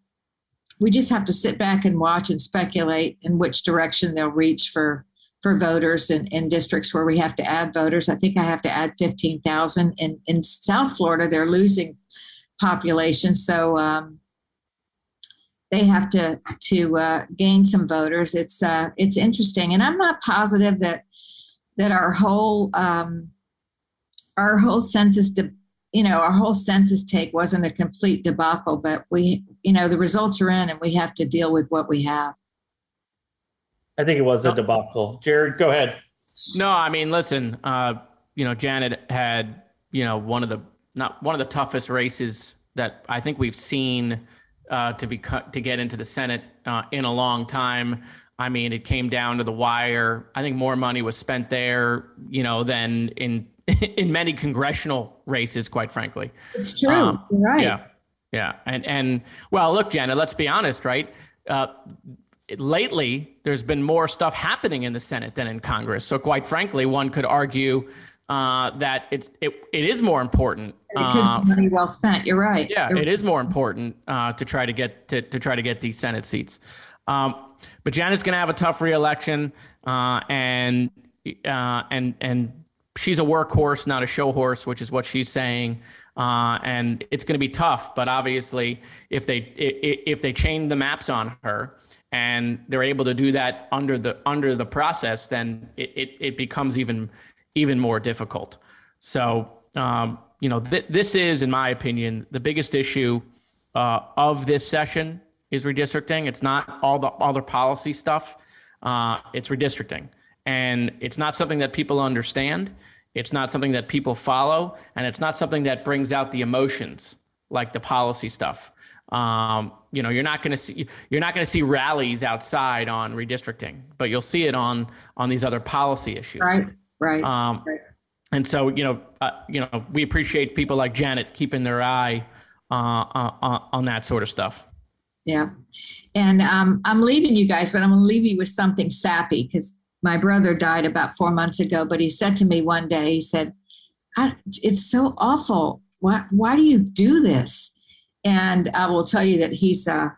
we just have to sit back and watch and speculate in which direction they'll reach for for voters in, in districts where we have to add voters. I think I have to add 15,000. In, in South Florida, they're losing population. So um, they have to to uh, gain some voters. It's uh, it's interesting, and I'm not positive that that our whole um, our whole census, de- you know, our whole census take wasn't a complete debacle. But we, you know, the results are in, and we have to deal with what we have. I think it was a debacle. Jared, go ahead. No, I mean, listen, uh, you know, Janet had, you know, one of the not one of the toughest races that I think we've seen uh, to be cut to get into the Senate uh, in a long time. I mean, it came down to the wire. I think more money was spent there, you know, than in in many congressional races, quite frankly. It's true. Um, You're right. Yeah, yeah, and and well, look, Jenna, let's be honest, right? Uh, lately there's been more stuff happening in the Senate than in Congress. So quite frankly, one could argue uh, that it's it, it is more important. Uh, money well spent. You're right. Yeah, You're it is more important uh, to try to get to, to try to get these Senate seats. Um, but Janet's going to have a tough reelection, uh, and uh, and and she's a workhorse, not a show horse, which is what she's saying. Uh, and it's going to be tough. But obviously, if they if they chain the maps on her, and they're able to do that under the under the process, then it it, it becomes even even more difficult. So um, you know, th- this is, in my opinion, the biggest issue uh, of this session is redistricting. It's not all the other policy stuff. Uh, it's redistricting, and it's not something that people understand. It's not something that people follow, and it's not something that brings out the emotions like the policy stuff. Um, you know, you're not going to see you're not going to see rallies outside on redistricting, but you'll see it on on these other policy issues. Right. Right. Um, right. And so, you know, uh, you know, we appreciate people like Janet keeping their eye uh, uh, on that sort of stuff. Yeah, and um, I'm leaving you guys, but I'm going to leave you with something sappy because my brother died about four months ago. But he said to me one day, he said, "It's so awful. Why? Why do you do this?" And I will tell you that he's uh,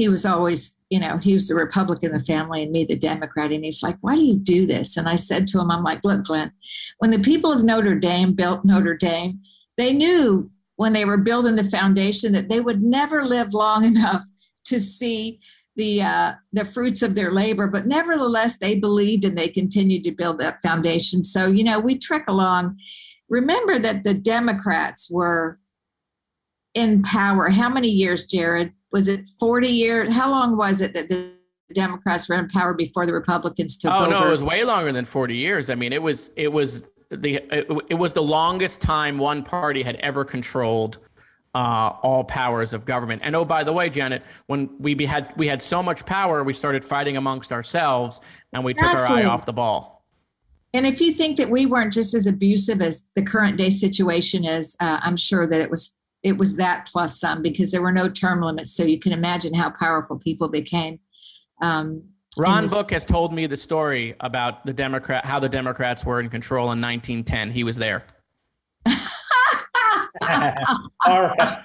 he was always, you know, he was the Republican in the family and me the Democrat. And he's like, why do you do this? And I said to him, I'm like, look, Glenn, when the people of Notre Dame built Notre Dame, they knew when they were building the foundation that they would never live long enough to see the uh, the fruits of their labor. But nevertheless, they believed and they continued to build that foundation. So you know, we trek along. Remember that the Democrats were in power. How many years, Jared? Was it 40 years? How long was it that the Democrats were in power before the Republicans took oh, over? no, it was way longer than 40 years. I mean, it was it was the it, it was the longest time one party had ever controlled uh, all powers of government. And oh, by the way, Janet, when we be, had we had so much power, we started fighting amongst ourselves, and we exactly. took our eye off the ball. And if you think that we weren't just as abusive as the current day situation is, uh, I'm sure that it was it was that plus some because there were no term limits. So you can imagine how powerful people became. Um, Ron this- Book has told me the story about the Democrat, how the Democrats were in control in 1910. He was there. All right.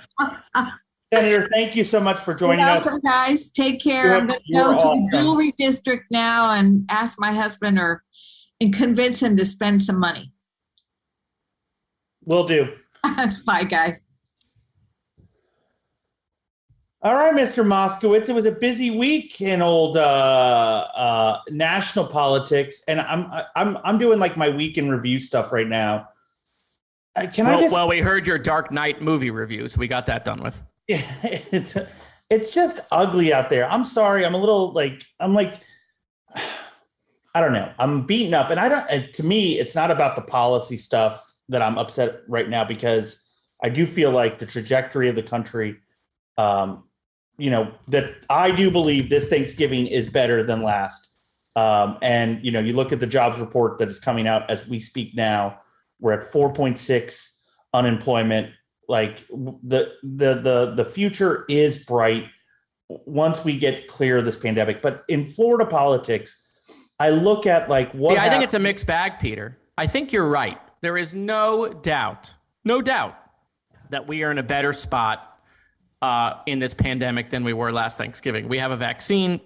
Senator, thank you so much for joining welcome, us. guys. Take care. You're, I'm going to go to awesome. the jewelry district now and ask my husband or and convince him to spend some money. Will do. Bye, guys. All right, Mr. Moskowitz. It was a busy week in old uh, uh, national politics, and I'm I'm I'm doing like my week in review stuff right now. Uh, can well, I just? Well, we heard your Dark Knight movie review, so we got that done with. Yeah, it's it's just ugly out there. I'm sorry. I'm a little like I'm like I don't know. I'm beaten up, and I don't. To me, it's not about the policy stuff that I'm upset right now because I do feel like the trajectory of the country um, you know that I do believe this Thanksgiving is better than last. Um, and you know, you look at the jobs report that is coming out as we speak now. We're at 4.6 unemployment. Like the the the the future is bright once we get clear of this pandemic. But in Florida politics, I look at like what. Yeah, I think it's a mixed bag, Peter. I think you're right. There is no doubt, no doubt, that we are in a better spot uh, in this pandemic than we were last Thanksgiving. We have a vaccine.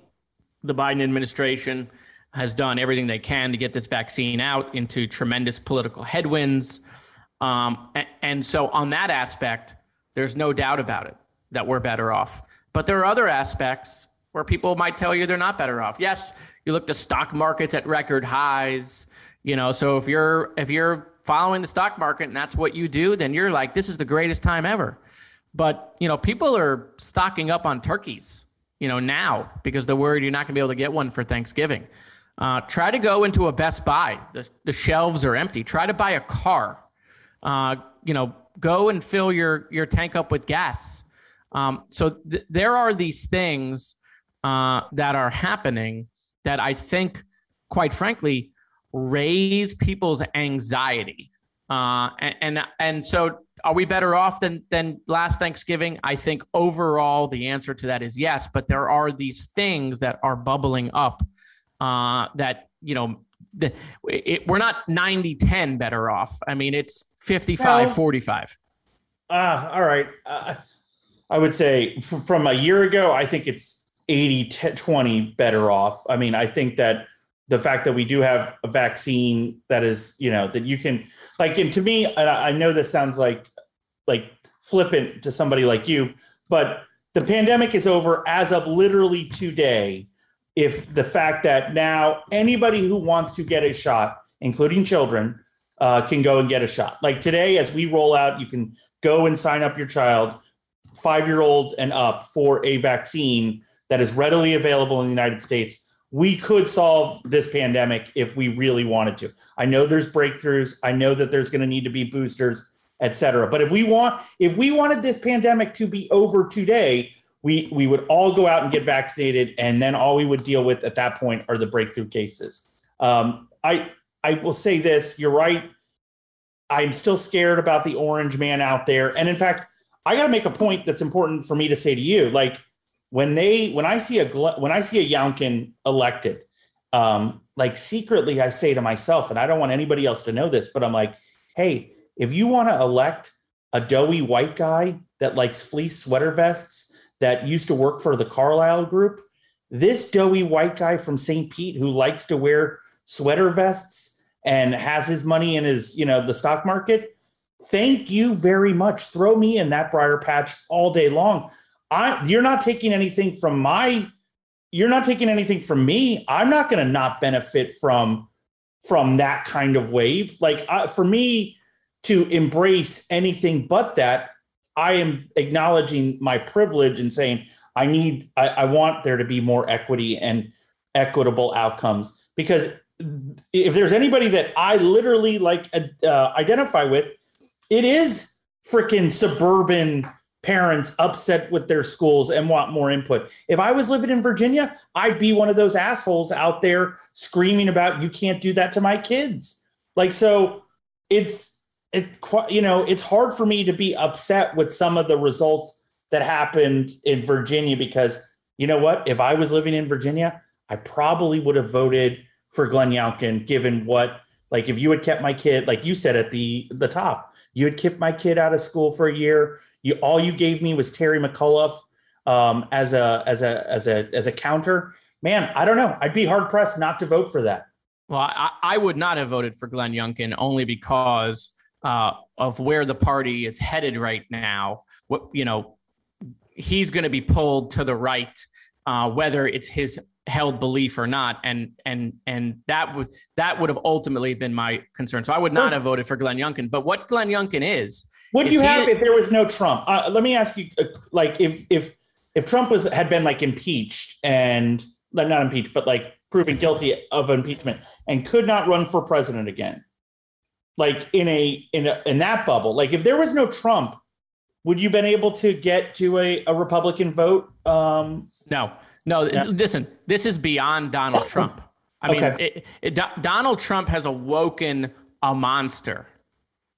The Biden administration has done everything they can to get this vaccine out into tremendous political headwinds. Um, and, and so, on that aspect, there's no doubt about it that we're better off. But there are other aspects where people might tell you they're not better off. Yes, you look the stock markets at record highs. You know, so if you're if you're following the stock market and that's what you do, then you're like, this is the greatest time ever. But you know, people are stocking up on turkeys, you know, now because they're worried you're not going to be able to get one for Thanksgiving. Uh, try to go into a Best Buy. The, the shelves are empty. Try to buy a car. Uh, you know, go and fill your your tank up with gas. Um, so th- there are these things uh, that are happening that I think, quite frankly, raise people's anxiety. Uh, and, and and so are we better off than than last Thanksgiving? I think overall the answer to that is yes, but there are these things that are bubbling up uh, that you know the, it, we're not 90 10 better off. I mean, it's 55 well, 45. Ah, uh, all right. Uh, I would say from a year ago, I think it's 80 20 better off. I mean, I think that the fact that we do have a vaccine that is, you know, that you can like, and to me, I know this sounds like like flippant to somebody like you, but the pandemic is over as of literally today. If the fact that now anybody who wants to get a shot, including children, uh, can go and get a shot. Like today, as we roll out, you can go and sign up your child, five year old and up, for a vaccine that is readily available in the United States we could solve this pandemic if we really wanted to. I know there's breakthroughs. I know that there's going to need to be boosters, et cetera. But if we want, if we wanted this pandemic to be over today, we we would all go out and get vaccinated, and then all we would deal with at that point are the breakthrough cases. Um, I I will say this: you're right. I'm still scared about the orange man out there, and in fact, I got to make a point that's important for me to say to you, like when they when I see a when I see a Youngkin elected, um, like secretly I say to myself, and I don't want anybody else to know this, but I'm like, hey, if you want to elect a doughy white guy that likes fleece sweater vests, that used to work for the Carlyle Group. This doughy white guy from St. Pete who likes to wear sweater vests and has his money in his, you know, the stock market. Thank you very much. Throw me in that briar patch all day long. I, you're not taking anything from my, you're not taking anything from me. I'm not going to not benefit from from that kind of wave. Like I, for me to embrace anything but that, I am acknowledging my privilege and saying I need, I, I want there to be more equity and equitable outcomes because if there's anybody that I literally like uh, identify with, it is freaking suburban parents upset with their schools and want more input. If I was living in Virginia, I'd be one of those assholes out there screaming about you can't do that to my kids. Like so it's it you know, it's hard for me to be upset with some of the results that happened in Virginia because you know what? If I was living in Virginia, I probably would have voted for Glenn Youngkin given what like if you had kept my kid like you said at the the top, you had kept my kid out of school for a year you all you gave me was Terry McAuliffe um, as a as a as a as a counter. Man, I don't know. I'd be hard pressed not to vote for that. Well, I, I would not have voted for Glenn Youngkin only because uh, of where the party is headed right now. What you know, he's going to be pulled to the right, uh, whether it's his held belief or not, and and and that would that would have ultimately been my concern. So I would not have voted for Glenn Youngkin. But what Glenn Youngkin is would you have if there was no Trump? Uh, let me ask you, uh, like, if if if Trump was had been like impeached and not impeached, but like proven guilty of impeachment and could not run for president again, like in a in a in that bubble, like if there was no Trump, would you been able to get to a, a Republican vote? Um, no, no. Yeah. Listen, this is beyond Donald Trump. I mean, okay. it, it, Donald Trump has awoken a monster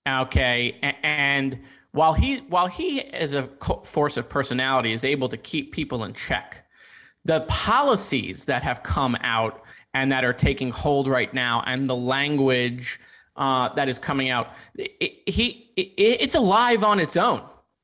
Okay, and while he while he as a force of personality is able to keep people in check, the policies that have come out and that are taking hold right now, and the language uh, that is coming out, it, he it, it's alive on its own.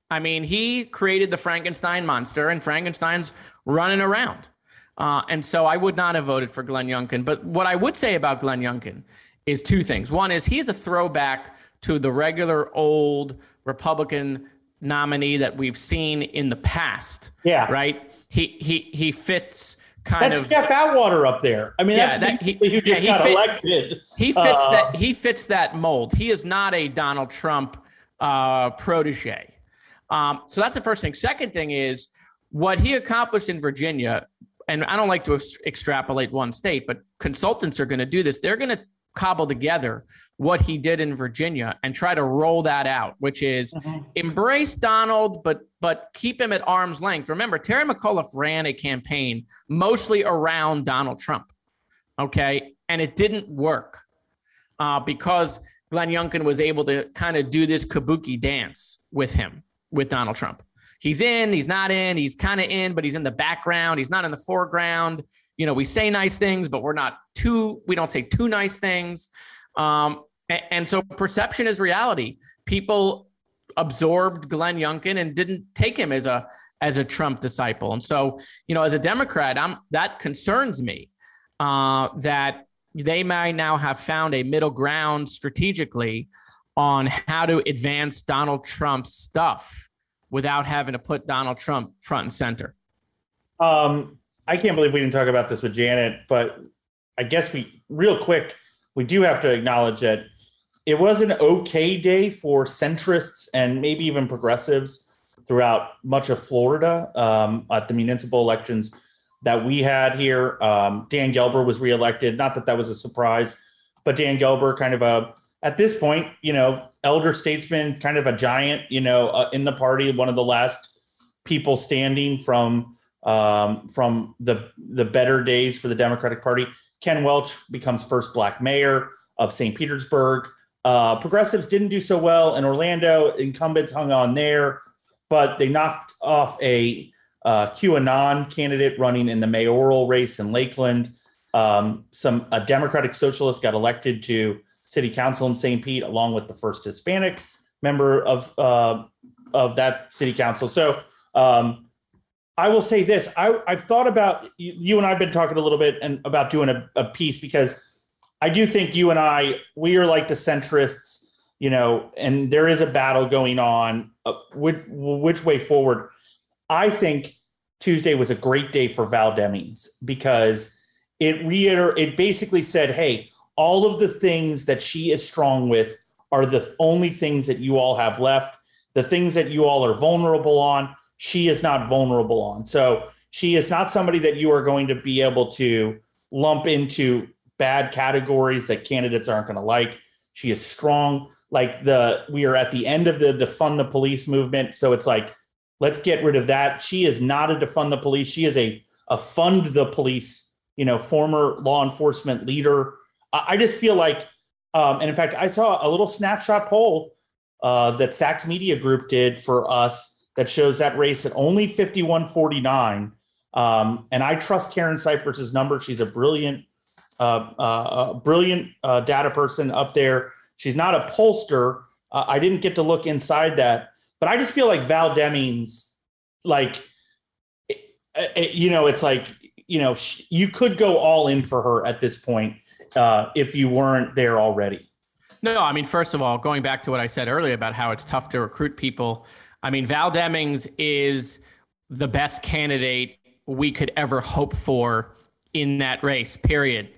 I mean, he created the Frankenstein monster, and Frankenstein's running around. Uh, and so I would not have voted for Glenn Youngkin. But what I would say about Glenn Youngkin is two things. One is he's a throwback to the regular old Republican nominee that we've seen in the past. Yeah. Right. He he he fits kind That's of Jeff Atwater up there. I mean, yeah, that's that, he, who just yeah, got fit, elected. He fits uh, that he fits that mold. He is not a Donald Trump uh, protege. Um, so that's the first thing. Second thing is what he accomplished in Virginia. And I don't like to ex- extrapolate one state, but consultants are going to do this. They're going to cobble together what he did in Virginia and try to roll that out, which is mm-hmm. embrace Donald, but but keep him at arm's length. Remember, Terry McAuliffe ran a campaign mostly around Donald Trump, okay, and it didn't work uh, because Glenn Youngkin was able to kind of do this kabuki dance with him with Donald Trump. He's in, he's not in, he's kind of in, but he's in the background. He's not in the foreground. You know, we say nice things, but we're not too. We don't say too nice things. Um, and so perception is reality. People absorbed Glenn Youngkin and didn't take him as a as a Trump disciple. And so, you know, as a Democrat, I'm that concerns me uh, that they may now have found a middle ground strategically on how to advance Donald Trump's stuff without having to put Donald Trump front and center. Um, I can't believe we didn't talk about this with Janet, but I guess we real quick we do have to acknowledge that it was an okay day for centrists and maybe even progressives throughout much of Florida um, at the municipal elections that we had here. Um, Dan Gelber was reelected. Not that that was a surprise, but Dan Gelber, kind of a at this point, you know, elder statesman, kind of a giant, you know, uh, in the party, one of the last people standing from um, from the the better days for the Democratic Party. Ken Welch becomes first black mayor of St. Petersburg. Uh, progressives didn't do so well in Orlando. Incumbents hung on there, but they knocked off a uh, QAnon candidate running in the mayoral race in Lakeland. Um, some a Democratic socialist got elected to city council in St. Pete, along with the first Hispanic member of uh, of that city council. So um, I will say this: I, I've thought about you, you and I've been talking a little bit and about doing a, a piece because I do think you and I we are like the centrists, you know, and there is a battle going on. Uh, which which way forward? I think Tuesday was a great day for Val Demings because it reiter it basically said, hey, all of the things that she is strong with are the only things that you all have left. The things that you all are vulnerable on she is not vulnerable on. So she is not somebody that you are going to be able to lump into bad categories that candidates aren't going to like. She is strong. Like the we are at the end of the defund the police movement, so it's like let's get rid of that. She is not a defund the police. She is a a fund the police. You know, former law enforcement leader. I, just feel like, um, and in fact, I saw a little snapshot poll uh, that Sachs Media Group did for us that shows that race at only 51.49. Um, and I trust Karen Cyphers' number. She's a brilliant, uh, uh, brilliant uh, data person up there. She's not a pollster. Uh, I didn't get to look inside that, but I just feel like Val Demings, like, it, it, you know, it's like, you know, she, you could go all in for her at this point uh, if you weren't there already. No, I mean, first of all, going back to what I said earlier about how it's tough to recruit people I mean, Val Demings is the best candidate we could ever hope for in that race, period.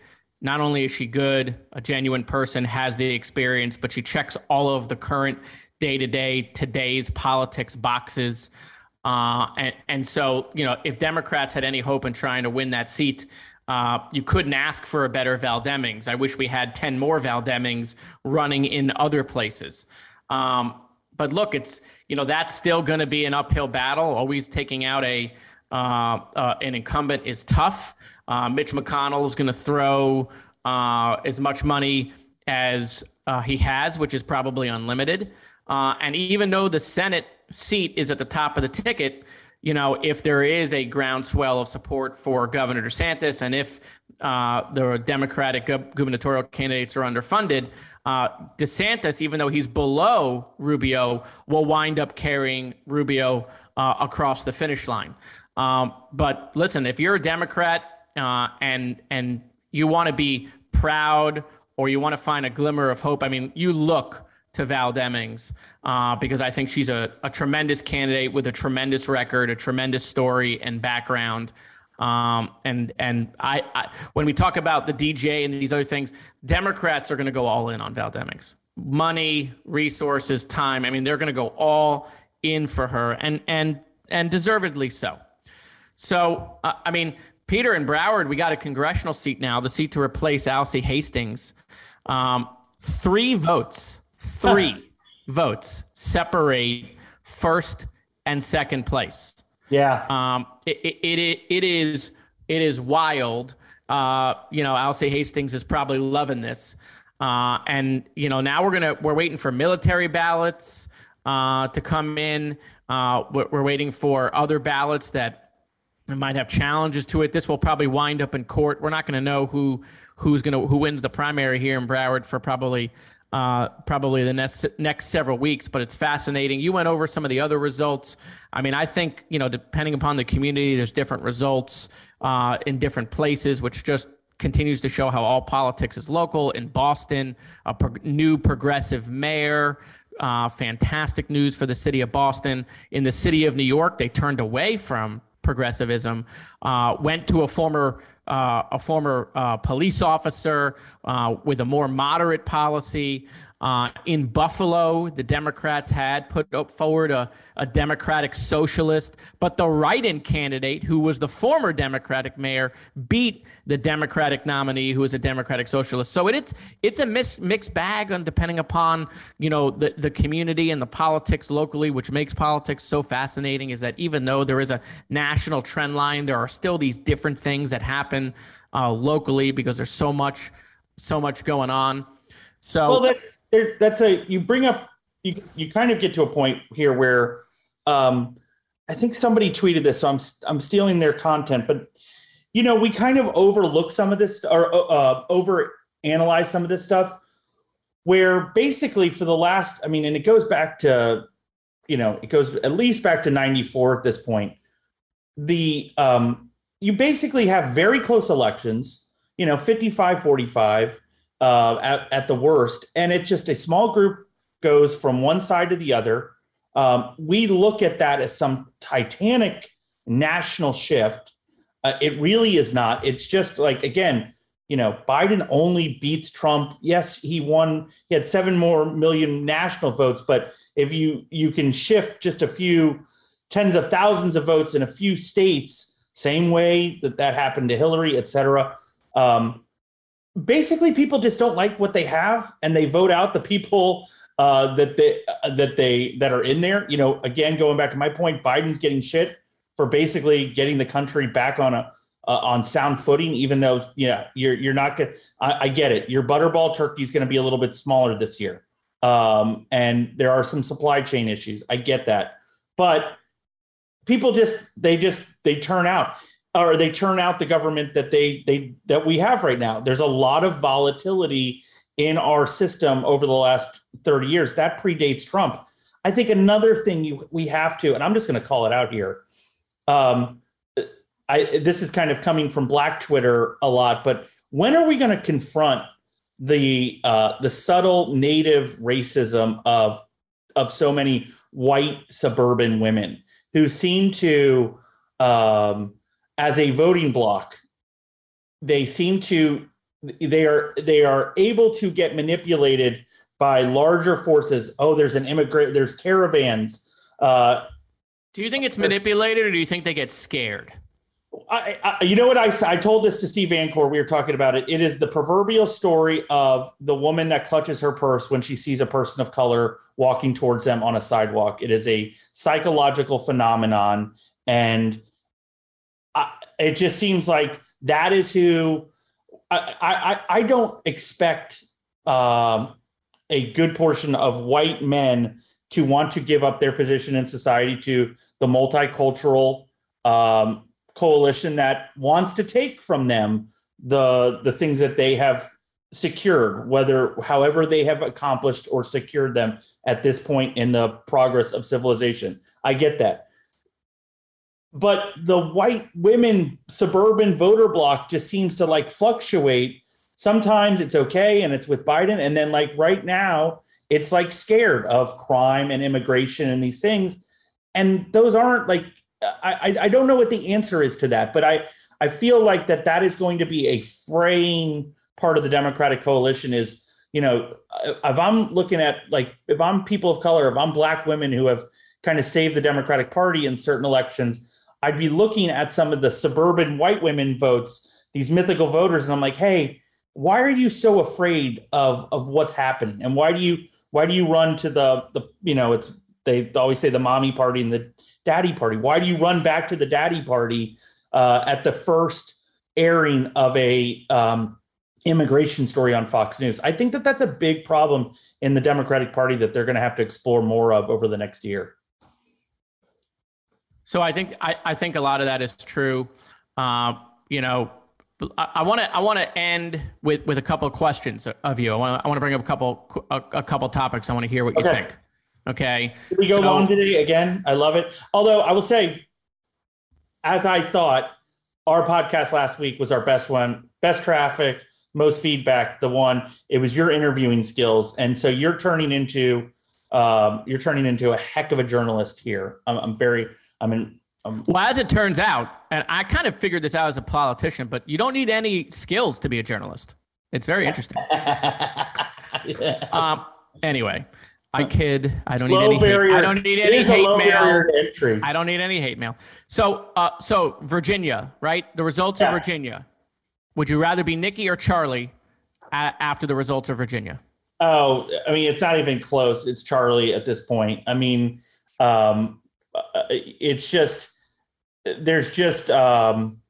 Not only is she good, a genuine person, has the experience, but she checks all of the current day to day, today's politics boxes. Uh, and, and so, you know, if Democrats had any hope in trying to win that seat, uh, you couldn't ask for a better Val Demings. I wish we had 10 more Val Demings running in other places. Um, but look, it's you know that's still going to be an uphill battle. Always taking out a uh, uh, an incumbent is tough. Uh, Mitch McConnell is going to throw uh, as much money as uh, he has, which is probably unlimited. And even though the Senate seat is at the top of the ticket, you know, if there is a groundswell of support for Governor DeSantis, and if uh, the Democratic gubernatorial candidates are underfunded, uh, DeSantis, even though he's below Rubio, will wind up carrying Rubio uh, across the finish line. Um, but listen, if you're a Democrat uh, and and you want to be proud or you want to find a glimmer of hope, I mean, you look to Val Demings uh, because I think she's a, a tremendous candidate with a tremendous record, a tremendous story and background. Um, and and I, I, when we talk about the DJ and these other things, Democrats are going to go all in on Val Demings. Money, resources, time. I mean, they're going to go all in for her, and and and deservedly so. So uh, I mean, Peter and Broward, we got a congressional seat now, the seat to replace Alcee Hastings. Um, three votes, three votes separate first and second place. Yeah. Um, it, it, it, it is it is wild. Uh, you know, Alcee Hastings is probably loving this. Uh, and you know, now we're gonna we're waiting for military ballots uh, to come in. Uh, we're, we're waiting for other ballots that might have challenges to it. This will probably wind up in court. We're not going to know who who's going to who wins the primary here in Broward for probably uh, probably the next next several weeks. But it's fascinating. You went over some of the other results. I mean, I think you know, depending upon the community, there's different results uh, in different places, which just continues to show how all politics is local. In Boston, a pro- new progressive mayor. Uh, fantastic news for the city of Boston. In the city of New York, they turned away from progressivism, uh, went to a former uh, a former uh, police officer uh, with a more moderate policy. Uh, in Buffalo, the Democrats had put forward a, a Democratic socialist, but the write in candidate, who was the former Democratic mayor, beat the Democratic nominee, who was a Democratic socialist. So it, it's it's a mis- mixed bag, on depending upon you know the, the community and the politics locally, which makes politics so fascinating. Is that even though there is a national trend line, there are still these different things that happen uh, locally because there's so much so much going on. So well, that's that's a you bring up you you kind of get to a point here where um, I think somebody tweeted this, so I'm I'm stealing their content, but you know we kind of overlook some of this or uh, over analyze some of this stuff where basically for the last I mean, and it goes back to you know it goes at least back to '94 at this point. The um, you basically have very close elections, you know, 55 45 uh, at, at the worst. And it's just a small group goes from one side to the other. Um, we look at that as some titanic national shift. Uh, it really is not. It's just like, again, you know, Biden only beats Trump. Yes, he won. He had seven more million national votes, but if you you can shift just a few tens of thousands of votes in a few states, same way that that happened to Hillary, et cetera. Um, basically, people just don't like what they have, and they vote out the people uh, that they uh, that they that are in there. You know, again, going back to my point, Biden's getting shit for basically getting the country back on a uh, on sound footing, even though yeah, you're you're not gonna. I, I get it. Your butterball turkey is going to be a little bit smaller this year, um, and there are some supply chain issues. I get that, but people just they just they turn out or they turn out the government that they they that we have right now. There's a lot of volatility in our system over the last 30 years. That predates Trump. I think another thing you we have to, and I'm just going to call it out here. Um, I this is kind of coming from Black Twitter a lot, but when are we going to confront the uh, the subtle native racism of of so many white suburban women who seem to, um, as a voting bloc, they seem to they are they are able to get manipulated by larger forces. Oh, there's an immigrant. There's caravans. Uh, do you think it's manipulated, or do you think they get scared? I, I, you know what I, I told this to Steve Vancore. We were talking about it. It is the proverbial story of the woman that clutches her purse when she sees a person of color walking towards them on a sidewalk. It is a psychological phenomenon, and it just seems like that is who I I, I don't expect um, a good portion of white men to want to give up their position in society to the multicultural um, coalition that wants to take from them the the things that they have secured whether however they have accomplished or secured them at this point in the progress of civilization. I get that but the white women suburban voter block just seems to like fluctuate sometimes it's okay and it's with biden and then like right now it's like scared of crime and immigration and these things and those aren't like I, I don't know what the answer is to that, but I I feel like that that is going to be a fraying part of the Democratic coalition. Is you know if I'm looking at like if I'm people of color, if I'm Black women who have kind of saved the Democratic Party in certain elections, I'd be looking at some of the suburban white women votes, these mythical voters, and I'm like, hey, why are you so afraid of of what's happening, and why do you why do you run to the the you know it's they always say the mommy party and the daddy party? Why do you run back to the daddy party uh, at the first airing of a um, immigration story on Fox News? I think that that's a big problem in the Democratic Party that they're going to have to explore more of over the next year. So I think I, I think a lot of that is true. Uh, you know, I want to I want to end with with a couple of questions of you. I want to I want to bring up a couple a, a couple topics. I want to hear what you think. Okay. Did we go so, long today again? I love it. Although I will say, as I thought, our podcast last week was our best one, best traffic, most feedback. The one it was your interviewing skills, and so you're turning into um, you're turning into a heck of a journalist here. I'm, I'm very I'm in. I'm, well, as it turns out, and I kind of figured this out as a politician, but you don't need any skills to be a journalist. It's very interesting. yeah. um, anyway, I kid. I don't Low need any. Barrier. Hate. I don't need any hate mail. I don't need any hate mail. So, uh, so Virginia, right? The results yeah. of Virginia. Would you rather be Nikki or Charlie a- after the results of Virginia? Oh, I mean, it's not even close. It's Charlie at this point. I mean, um, uh, it's just there's just um,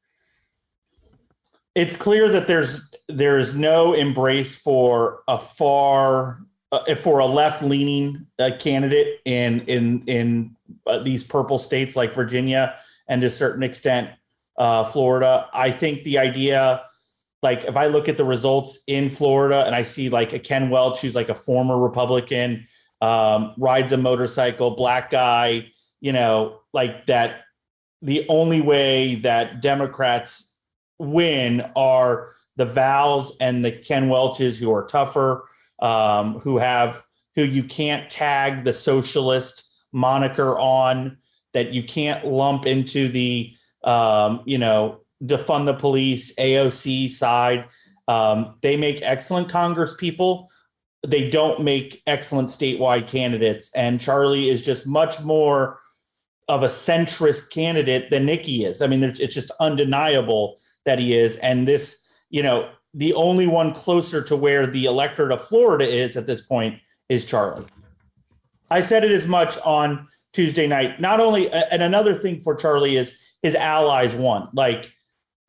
it's clear that there's there is no embrace for a far uh, for a left leaning uh, candidate in in in uh, these purple states like Virginia and to a certain extent uh, Florida. I think the idea, like if I look at the results in Florida and I see like a Ken Welch, who's like a former Republican, um, rides a motorcycle, black guy, you know, like that the only way that Democrats win are the Vals and the Ken Welches who are tougher, um, who have who you can't tag the socialist moniker on, that you can't lump into the um, you know defund the police AOC side. Um, they make excellent Congress people. They don't make excellent statewide candidates, and Charlie is just much more of a centrist candidate than Nikki is. I mean, it's just undeniable that he is. And this, you know, the only one closer to where the electorate of Florida is at this point is Charlie. I said it as much on Tuesday night. Not only, and another thing for Charlie is his allies won. Like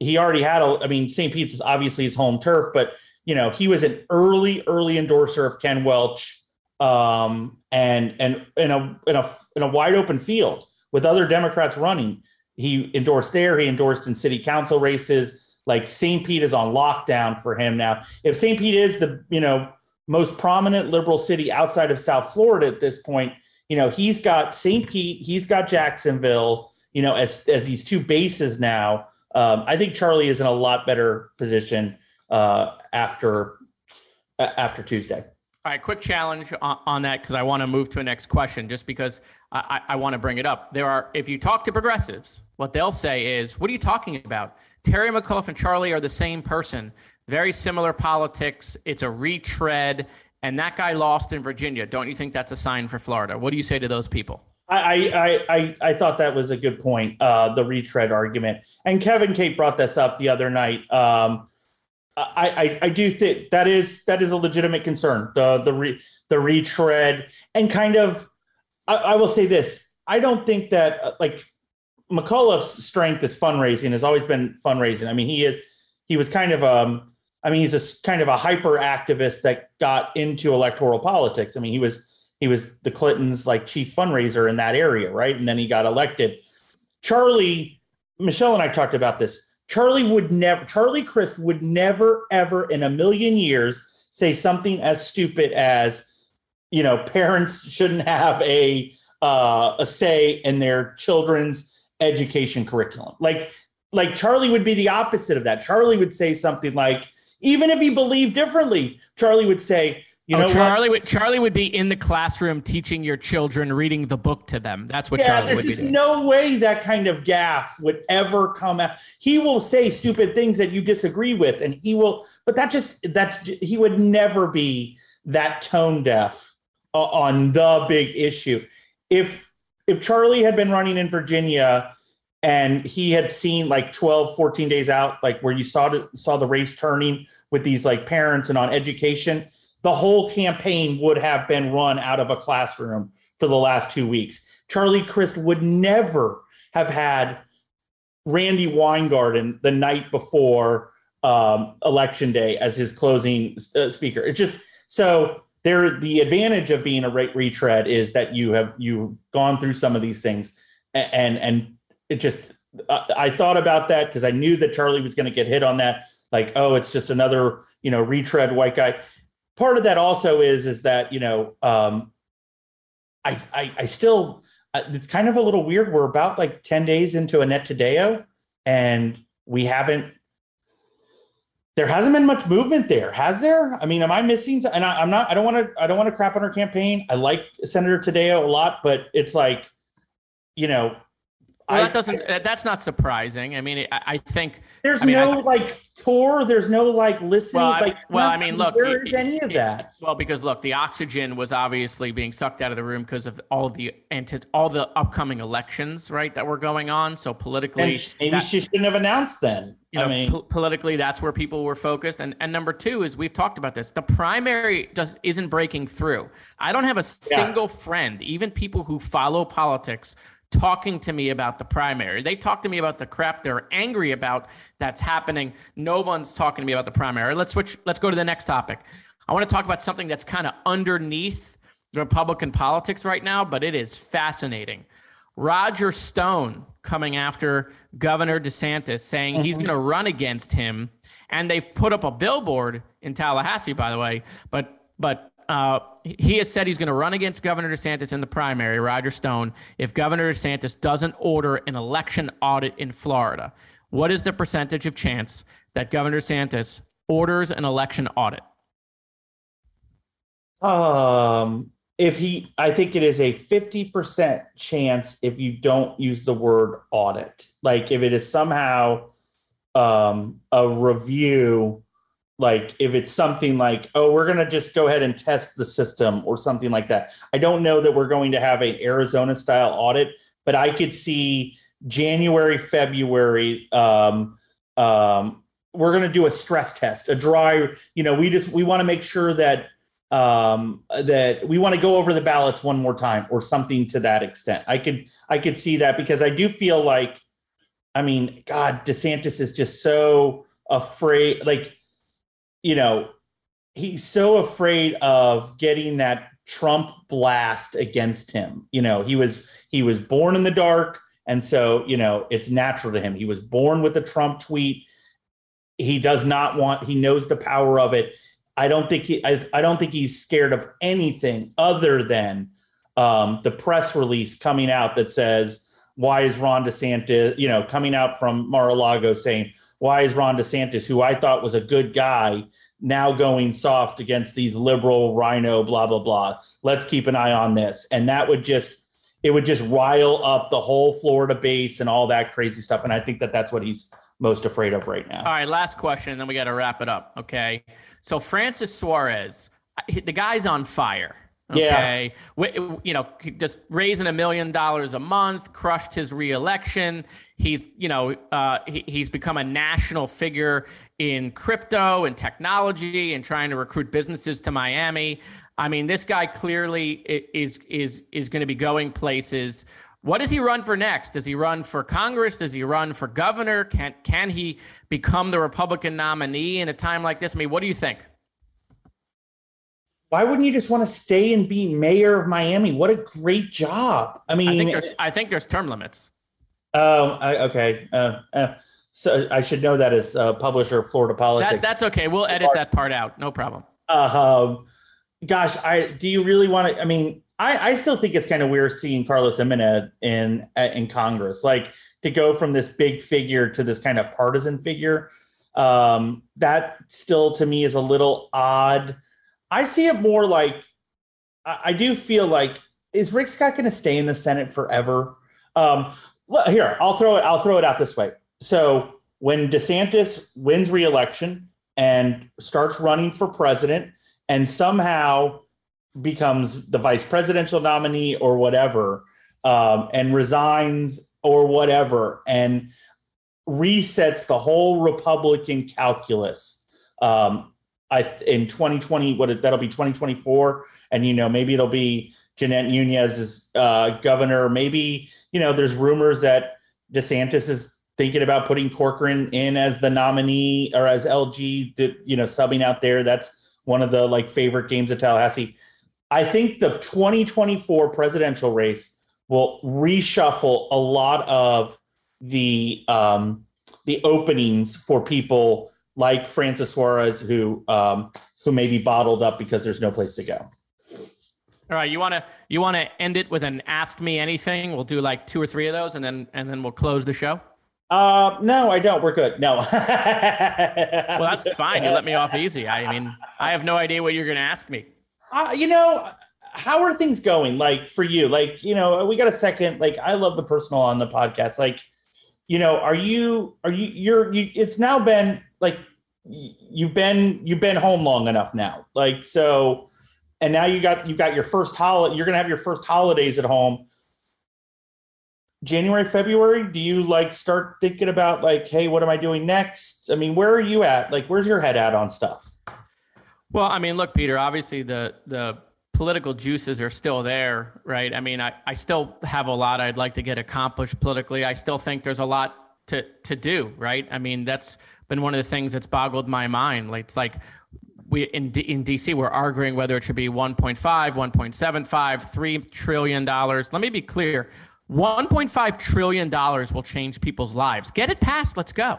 he already had a, I mean, St. Pete's is obviously his home turf, but you know, he was an early, early endorser of Ken Welch um, and and in a in a in a wide open field with other Democrats running. He endorsed there. He endorsed in city council races. Like St. Pete is on lockdown for him now. If St. Pete is the you know most prominent liberal city outside of South Florida at this point, you know he's got St. Pete, he's got Jacksonville, you know as as these two bases now. Um, I think Charlie is in a lot better position uh, after after Tuesday. All right, quick challenge on, on that because I want to move to the next question just because I, I, I want to bring it up. There are, if you talk to progressives, what they'll say is, what are you talking about? Terry McAuliffe and Charlie are the same person, very similar politics. It's a retread, and that guy lost in Virginia. Don't you think that's a sign for Florida? What do you say to those people? I, I, I, I thought that was a good point, uh, the retread argument. And Kevin Cate brought this up the other night. Um, I, I, I do think that is that is a legitimate concern. The the re, the retread and kind of I, I will say this. I don't think that uh, like McAuliffe's strength is fundraising has always been fundraising. I mean, he is he was kind of um I mean, he's a kind of a hyper activist that got into electoral politics. I mean, he was he was the Clintons like chief fundraiser in that area, right? And then he got elected. Charlie, Michelle and I talked about this. Charlie would never, Charlie Crist would never, ever in a million years say something as stupid as, you know, parents shouldn't have a uh, a say in their children's education curriculum. Like, like Charlie would be the opposite of that. Charlie would say something like, even if he believed differently, Charlie would say, you oh, know, Charlie what? would Charlie would be in the classroom teaching your children, reading the book to them. That's what yeah, Charlie would be. There's no way that kind of gaff would ever come out. He will say stupid things that you disagree with, and he will. But that just that he would never be that tone deaf uh, on the big issue. If if Charlie had been running in Virginia and he had seen like 12 14 days out like where you saw saw the race turning with these like parents and on education the whole campaign would have been run out of a classroom for the last two weeks. Charlie Crist would never have had Randi Weingarten the night before um, election day as his closing uh, speaker. It just so there. The advantage of being a re- retread is that you have you've gone through some of these things, and and it just uh, I thought about that because I knew that Charlie was going to get hit on that. Like, oh, it's just another you know retread white guy part of that also is is that you know um, I, I I still uh, it's kind of a little weird. We're about like ten days into Annette Taddeo, and we haven't. There hasn't been much movement there, has there? I mean, am I missing? And I, am not. I don't want to. I don't want to crap on her campaign. I like Senator Taddeo a lot, but it's like, you know, well, that doesn't. Uh, that's not surprising. I mean, I, I think there's I mean, no I, like tour. There's no like listening. Well, like, well, I mean, look, where is any of that? Well, because look, the oxygen was obviously being sucked out of the room because of all the all the upcoming elections, right, that were going on. So politically, maybe that, she shouldn't have announced then. You know, I mean, po- politically, that's where people were focused. And and number two is we've talked about this. The primary just isn't breaking through. I don't have a single yeah. friend, even people who follow politics talking to me about the primary. They talk to me about the crap they're angry about that's happening. No one's talking to me about the primary. Let's switch. Let's go to the next topic. I want to talk about something that's kind of underneath Republican politics right now, but it is fascinating. Roger Stone coming after Governor DeSantis, saying mm-hmm. he's going to run against him, and they've put up a billboard in Tallahassee, by the way. But but uh, he has said he's going to run against Governor DeSantis in the primary, Roger Stone, if Governor DeSantis doesn't order an election audit in Florida. What is the percentage of chance that Governor DeSantis orders an election audit? Um, if he, I think it is a 50% chance if you don't use the word audit. Like if it is somehow um, a review, like if it's something like, oh, we're going to just go ahead and test the system or something like that. I don't know that we're going to have a Arizona style audit, but I could see January, February, um, um, we're going to do a stress test, a dry, you know, we just, we want to make sure that um, that we want to go over the ballots one more time or something to that extent. I could I could see that because I do feel like I mean, God, DeSantis is just so afraid like you know, he's so afraid of getting that Trump blast against him. You know, he was he was born in the dark and so, you know, it's natural to him. He was born with the Trump tweet. He does not want he knows the power of it I don't think he I, I don't think he's scared of anything other than um, the press release coming out that says why is Ron DeSantis, you know, coming out from Mar-a-Lago saying why is Ron DeSantis, who I thought was a good guy, now going soft against these liberal rhino, blah blah blah. Let's keep an eye on this, and that would just it would just rile up the whole Florida base and all that crazy stuff. And I think that that's what he's most afraid of right now. All right, last question, and then we got to wrap it up. Okay. So Francis Suarez, the guy's on fire. Okay. Yeah. You know, just raising a million dollars a month, crushed his reelection. He's, you know, uh, he, he's become a national figure in crypto and technology and trying to recruit businesses to Miami. I mean, this guy clearly is is is going to be going places. What does he run for next? Does he run for Congress? Does he run for governor? Can can he become the Republican nominee in a time like this? I mean, what do you think? Why wouldn't you just want to stay and be mayor of Miami? What a great job! I mean, I think there's, I think there's term limits. Oh, uh, okay. Uh, uh, so I should know that as a publisher of Florida politics. That, that's okay. We'll edit that part out. No problem. Um, gosh, I do you really want to? I mean, I, I still think it's kind of weird seeing Carlos Gimenez in in Congress, like to go from this big figure to this kind of partisan figure. Um, that still to me is a little odd. I see it more like I, I do feel like is Rick Scott going to stay in the Senate forever? Um, here, I'll throw it. I'll throw it out this way. So when DeSantis wins re-election and starts running for president, and somehow becomes the vice presidential nominee or whatever, um, and resigns or whatever, and resets the whole Republican calculus. Um, I in 2020, what that'll be 2024, and you know maybe it'll be Jeanette Nunez as uh, governor. Maybe you know there's rumors that DeSantis is thinking about putting Corcoran in as the nominee or as LG, you know, subbing out there. That's one of the like favorite games of Tallahassee. I think the 2024 presidential race will reshuffle a lot of the um, the openings for people like Francis Suarez, who um, who may be bottled up because there's no place to go. All right, you want to you want to end it with an ask me anything? We'll do like two or three of those, and then and then we'll close the show. Uh, no, I don't. We're good. No. well, that's fine. You let me off easy. I mean, I have no idea what you're going to ask me uh, you know, how are things going? Like for you, like you know, we got a second. Like I love the personal on the podcast. Like, you know, are you are you you're you? It's now been like you've been you've been home long enough now. Like so, and now you got you got your first holiday. You're gonna have your first holidays at home. January, February, do you like start thinking about like, hey, what am I doing next? I mean, where are you at? Like, where's your head at on stuff? Well, I mean, look, Peter, obviously the the political juices are still there, right? I mean, I, I still have a lot I'd like to get accomplished politically. I still think there's a lot to to do, right? I mean, that's been one of the things that's boggled my mind. Like it's like we in D, in DC we're arguing whether it should be 1.5, 1.75, 3 trillion dollars. Let me be clear. 1.5 trillion dollars will change people's lives. Get it passed, let's go.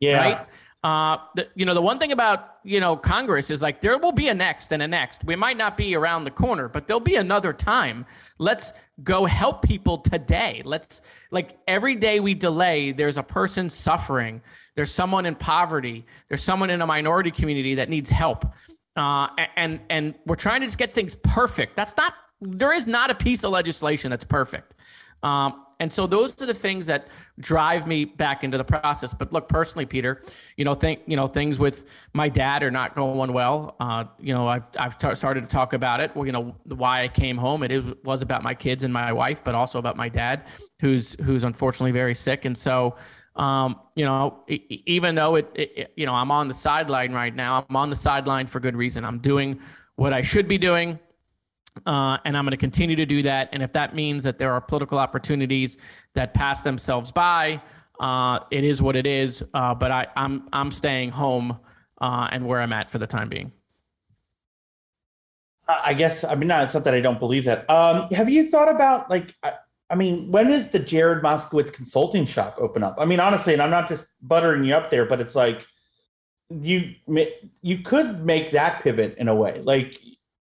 Yeah. Right? Uh, the, you know, the one thing about you know Congress is like there will be a next and a next. We might not be around the corner, but there'll be another time. Let's go help people today. Let's like every day we delay, there's a person suffering. There's someone in poverty. There's someone in a minority community that needs help. Uh, and and we're trying to just get things perfect. That's not. There is not a piece of legislation that's perfect. Um, and so those are the things that drive me back into the process. But look, personally, Peter, you know, think you know things with my dad are not going well. Uh, you know, I've I've t- started to talk about it. Well, you know, why I came home. It is, was about my kids and my wife, but also about my dad, who's who's unfortunately very sick. And so, um, you know, even though it, it, you know, I'm on the sideline right now. I'm on the sideline for good reason. I'm doing what I should be doing. Uh, and I'm going to continue to do that. And if that means that there are political opportunities that pass themselves by, uh, it is what it is. Uh, but I, I'm I'm staying home uh, and where I'm at for the time being. I guess I mean not. It's not that I don't believe that. Um, have you thought about like? I, I mean, when is the Jared Moskowitz consulting shop open up? I mean, honestly, and I'm not just buttering you up there, but it's like you you could make that pivot in a way. Like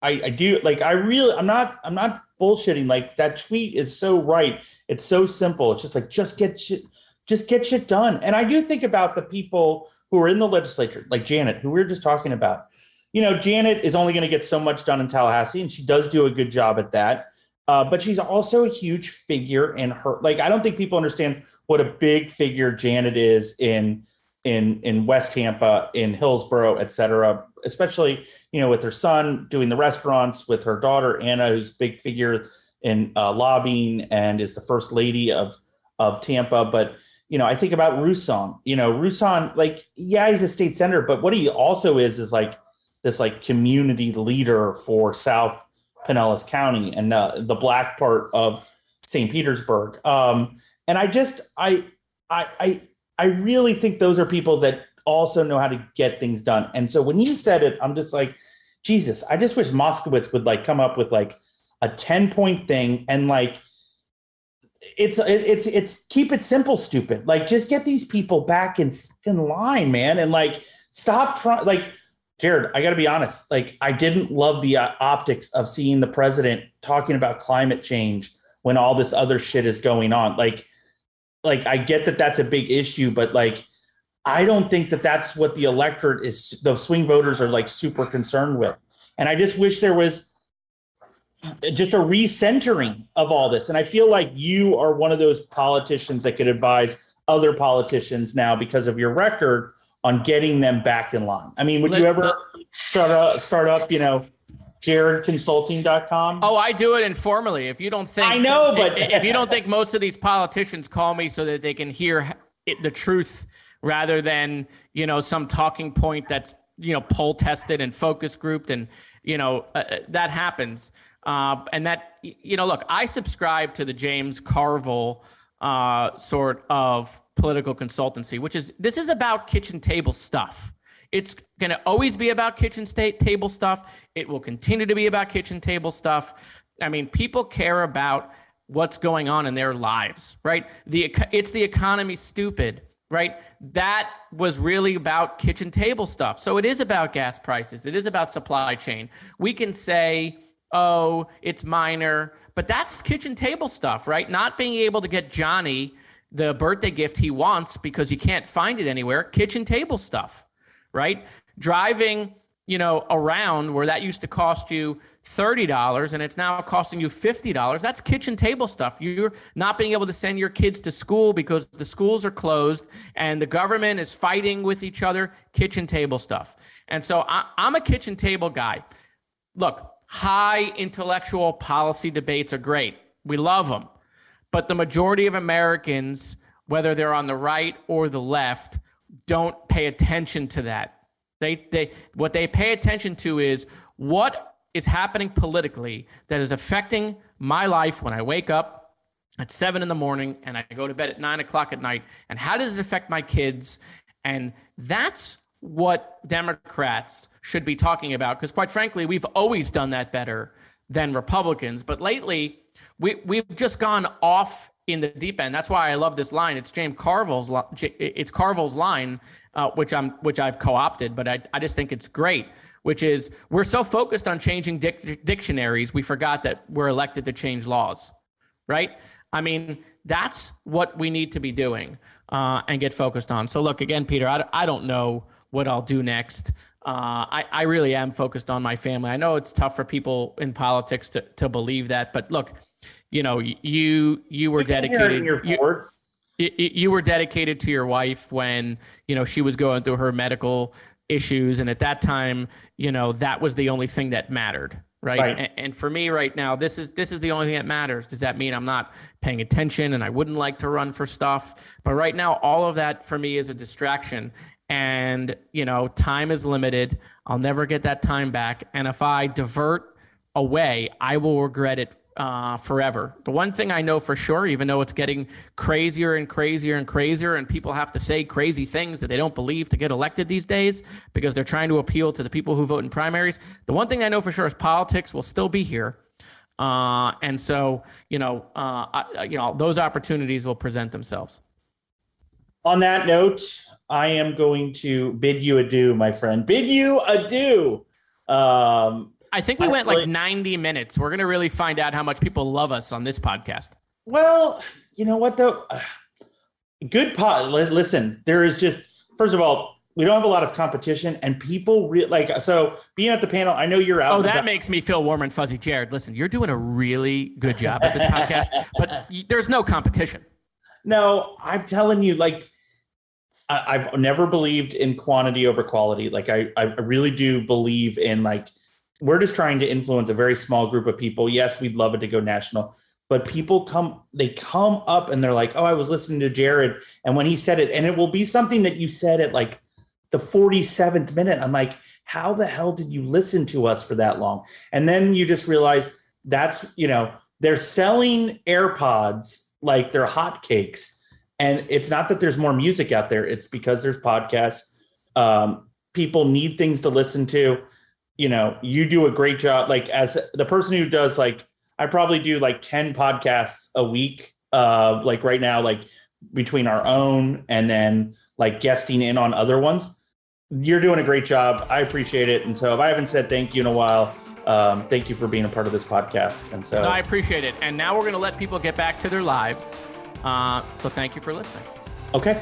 I, I do like I really I'm not I'm not bullshitting. Like that tweet is so right. It's so simple. It's just like just get shit just get shit done. And I do think about the people who are in the legislature, like Janet, who we were just talking about. You know, Janet is only going to get so much done in Tallahassee, and she does do a good job at that. Uh, but she's also a huge figure in her. Like, I don't think people understand what a big figure Janet is in in in West Tampa, in Hillsborough, et cetera especially you know with her son doing the restaurants, with her daughter Anna, who's a big figure in uh, lobbying and is the first lady of of Tampa. But you know, I think about Rouson. You know, Rouson, like yeah, he's a state senator, but what he also is is like this like community leader for South Pinellas County and uh, the black part of St. Petersburg. Um, and I just I I I I really think those are people that also know how to get things done. And so when you said it, I'm just like, Jesus, I just wish Moskowitz would like come up with like a 10 point thing and like it's it's it's keep it simple stupid like just get these people back in in line man and like stop trying like jared i gotta be honest like i didn't love the uh, optics of seeing the president talking about climate change when all this other shit is going on like like i get that that's a big issue but like I don't think that that's what the electorate is, the swing voters are like super concerned with. And I just wish there was just a recentering of all this. And I feel like you are one of those politicians that could advise other politicians now because of your record on getting them back in line. I mean, would you ever start up, start up, you know, jaredconsulting.com? Oh, I do it informally. If you don't think I know, but if you don't think most of these politicians call me so that they can hear it, the truth rather than you know some talking point that's you know poll tested and focus grouped and you know uh, uh, that happens uh, and that you know look i subscribe to the james carville uh, sort of political consultancy which is this is about kitchen table stuff it's going to always be about kitchen state table stuff it will continue to be about kitchen table stuff i mean people care about what's going on in their lives right the it's the economy stupid right? That was really about kitchen table stuff. So it is about gas prices, it is about supply chain. We can say, oh, it's minor, but that's kitchen table stuff, right? Not being able to get Johnny the birthday gift he wants because you can't find it anywhere, kitchen table stuff, right? Driving you know, around where that used to cost you $30 and it's now costing you $50. That's kitchen table stuff. You're not being able to send your kids to school because the schools are closed and the government is fighting with each other, kitchen table stuff. And so I, am a kitchen table guy. Look, high intellectual policy debates are great. We love them. But the majority of Americans, whether they're on the right or the left, don't pay attention to that they, they, what they pay attention to is what is happening politically that is affecting my life when I wake up at seven in the morning and I go to bed at nine o'clock at night. And how does it affect my kids? And that's what Democrats should be talking about. Because quite frankly, we've always done that better than Republicans. But lately, we, we've just gone off in the deep end. That's why I love this line. It's James Carville's. It's Carville's line, uh, which I'm which I've co-opted, but I, I just think it's great. Which is we're so focused on changing dic- dictionaries, we forgot that we're elected to change laws, right? I mean, that's what we need to be doing uh, and get focused on. So look again, Peter. I, I don't know what I'll do next. Uh, I, I really am focused on my family. I know it's tough for people in politics to, to believe that, but look, you know, you you were dedicated. You, you, you were dedicated to your wife when you know she was going through her medical issues, and at that time, you know, that was the only thing that mattered, right? right. And, and, for me, right now, this is this is the only thing that matters. Does that mean I'm not paying attention and I wouldn't like to run for stuff? But right now, all of that for me is a distraction, and you know time is limited. I'll never get that time back. And if i divert away i will regret it uh, forever. The one thing i know for sure even though it's getting crazier and crazier and crazier and people have to say crazy things that they don't believe to get elected these days because they're trying to appeal to the people who vote in primaries the one thing i know for sure is politics will still be here. Uh, and so you know uh, I, you know those opportunities will present themselves. On that note I am going to bid you adieu, my friend. Bid you adieu. Um, I think we went like 90 minutes. We're going to really find out how much people love us on this podcast. Well, you know what though? Good pod. Listen, there is just first of all, we don't have a lot of competition, and people re- like so. Being at the panel, I know you're out. Oh, that about- makes me feel warm and fuzzy, Jared. Listen, you're doing a really good job at this podcast, but there's no competition. No, I'm telling you, like I, have never believed in quantity over quality. Like I, I really do believe in like we're just trying to influence a very small group of people. Yes, we'd love it to go national, but people come, they come up and they're like, "Oh, I was listening to Jared, and when he said it, and it will be something that you said at like the 47th minute." I'm like, "How the hell did you listen to us for that long?" And then you just realize that's you know they're selling AirPods like they're hotcakes and it's not that there's more music out there it's because there's podcasts. Um, people need things to listen to. You know you do a great job like as the person who does like i probably do like 10 podcasts a week uh like right now like between our own and then like guesting in on other ones. You're doing a great job. I appreciate it. And so if i haven't said thank you in a while um, thank you for being a part of this podcast. And so no, i appreciate it. And now we're going to let people get back to their lives uh, so thank you for listening. Okay.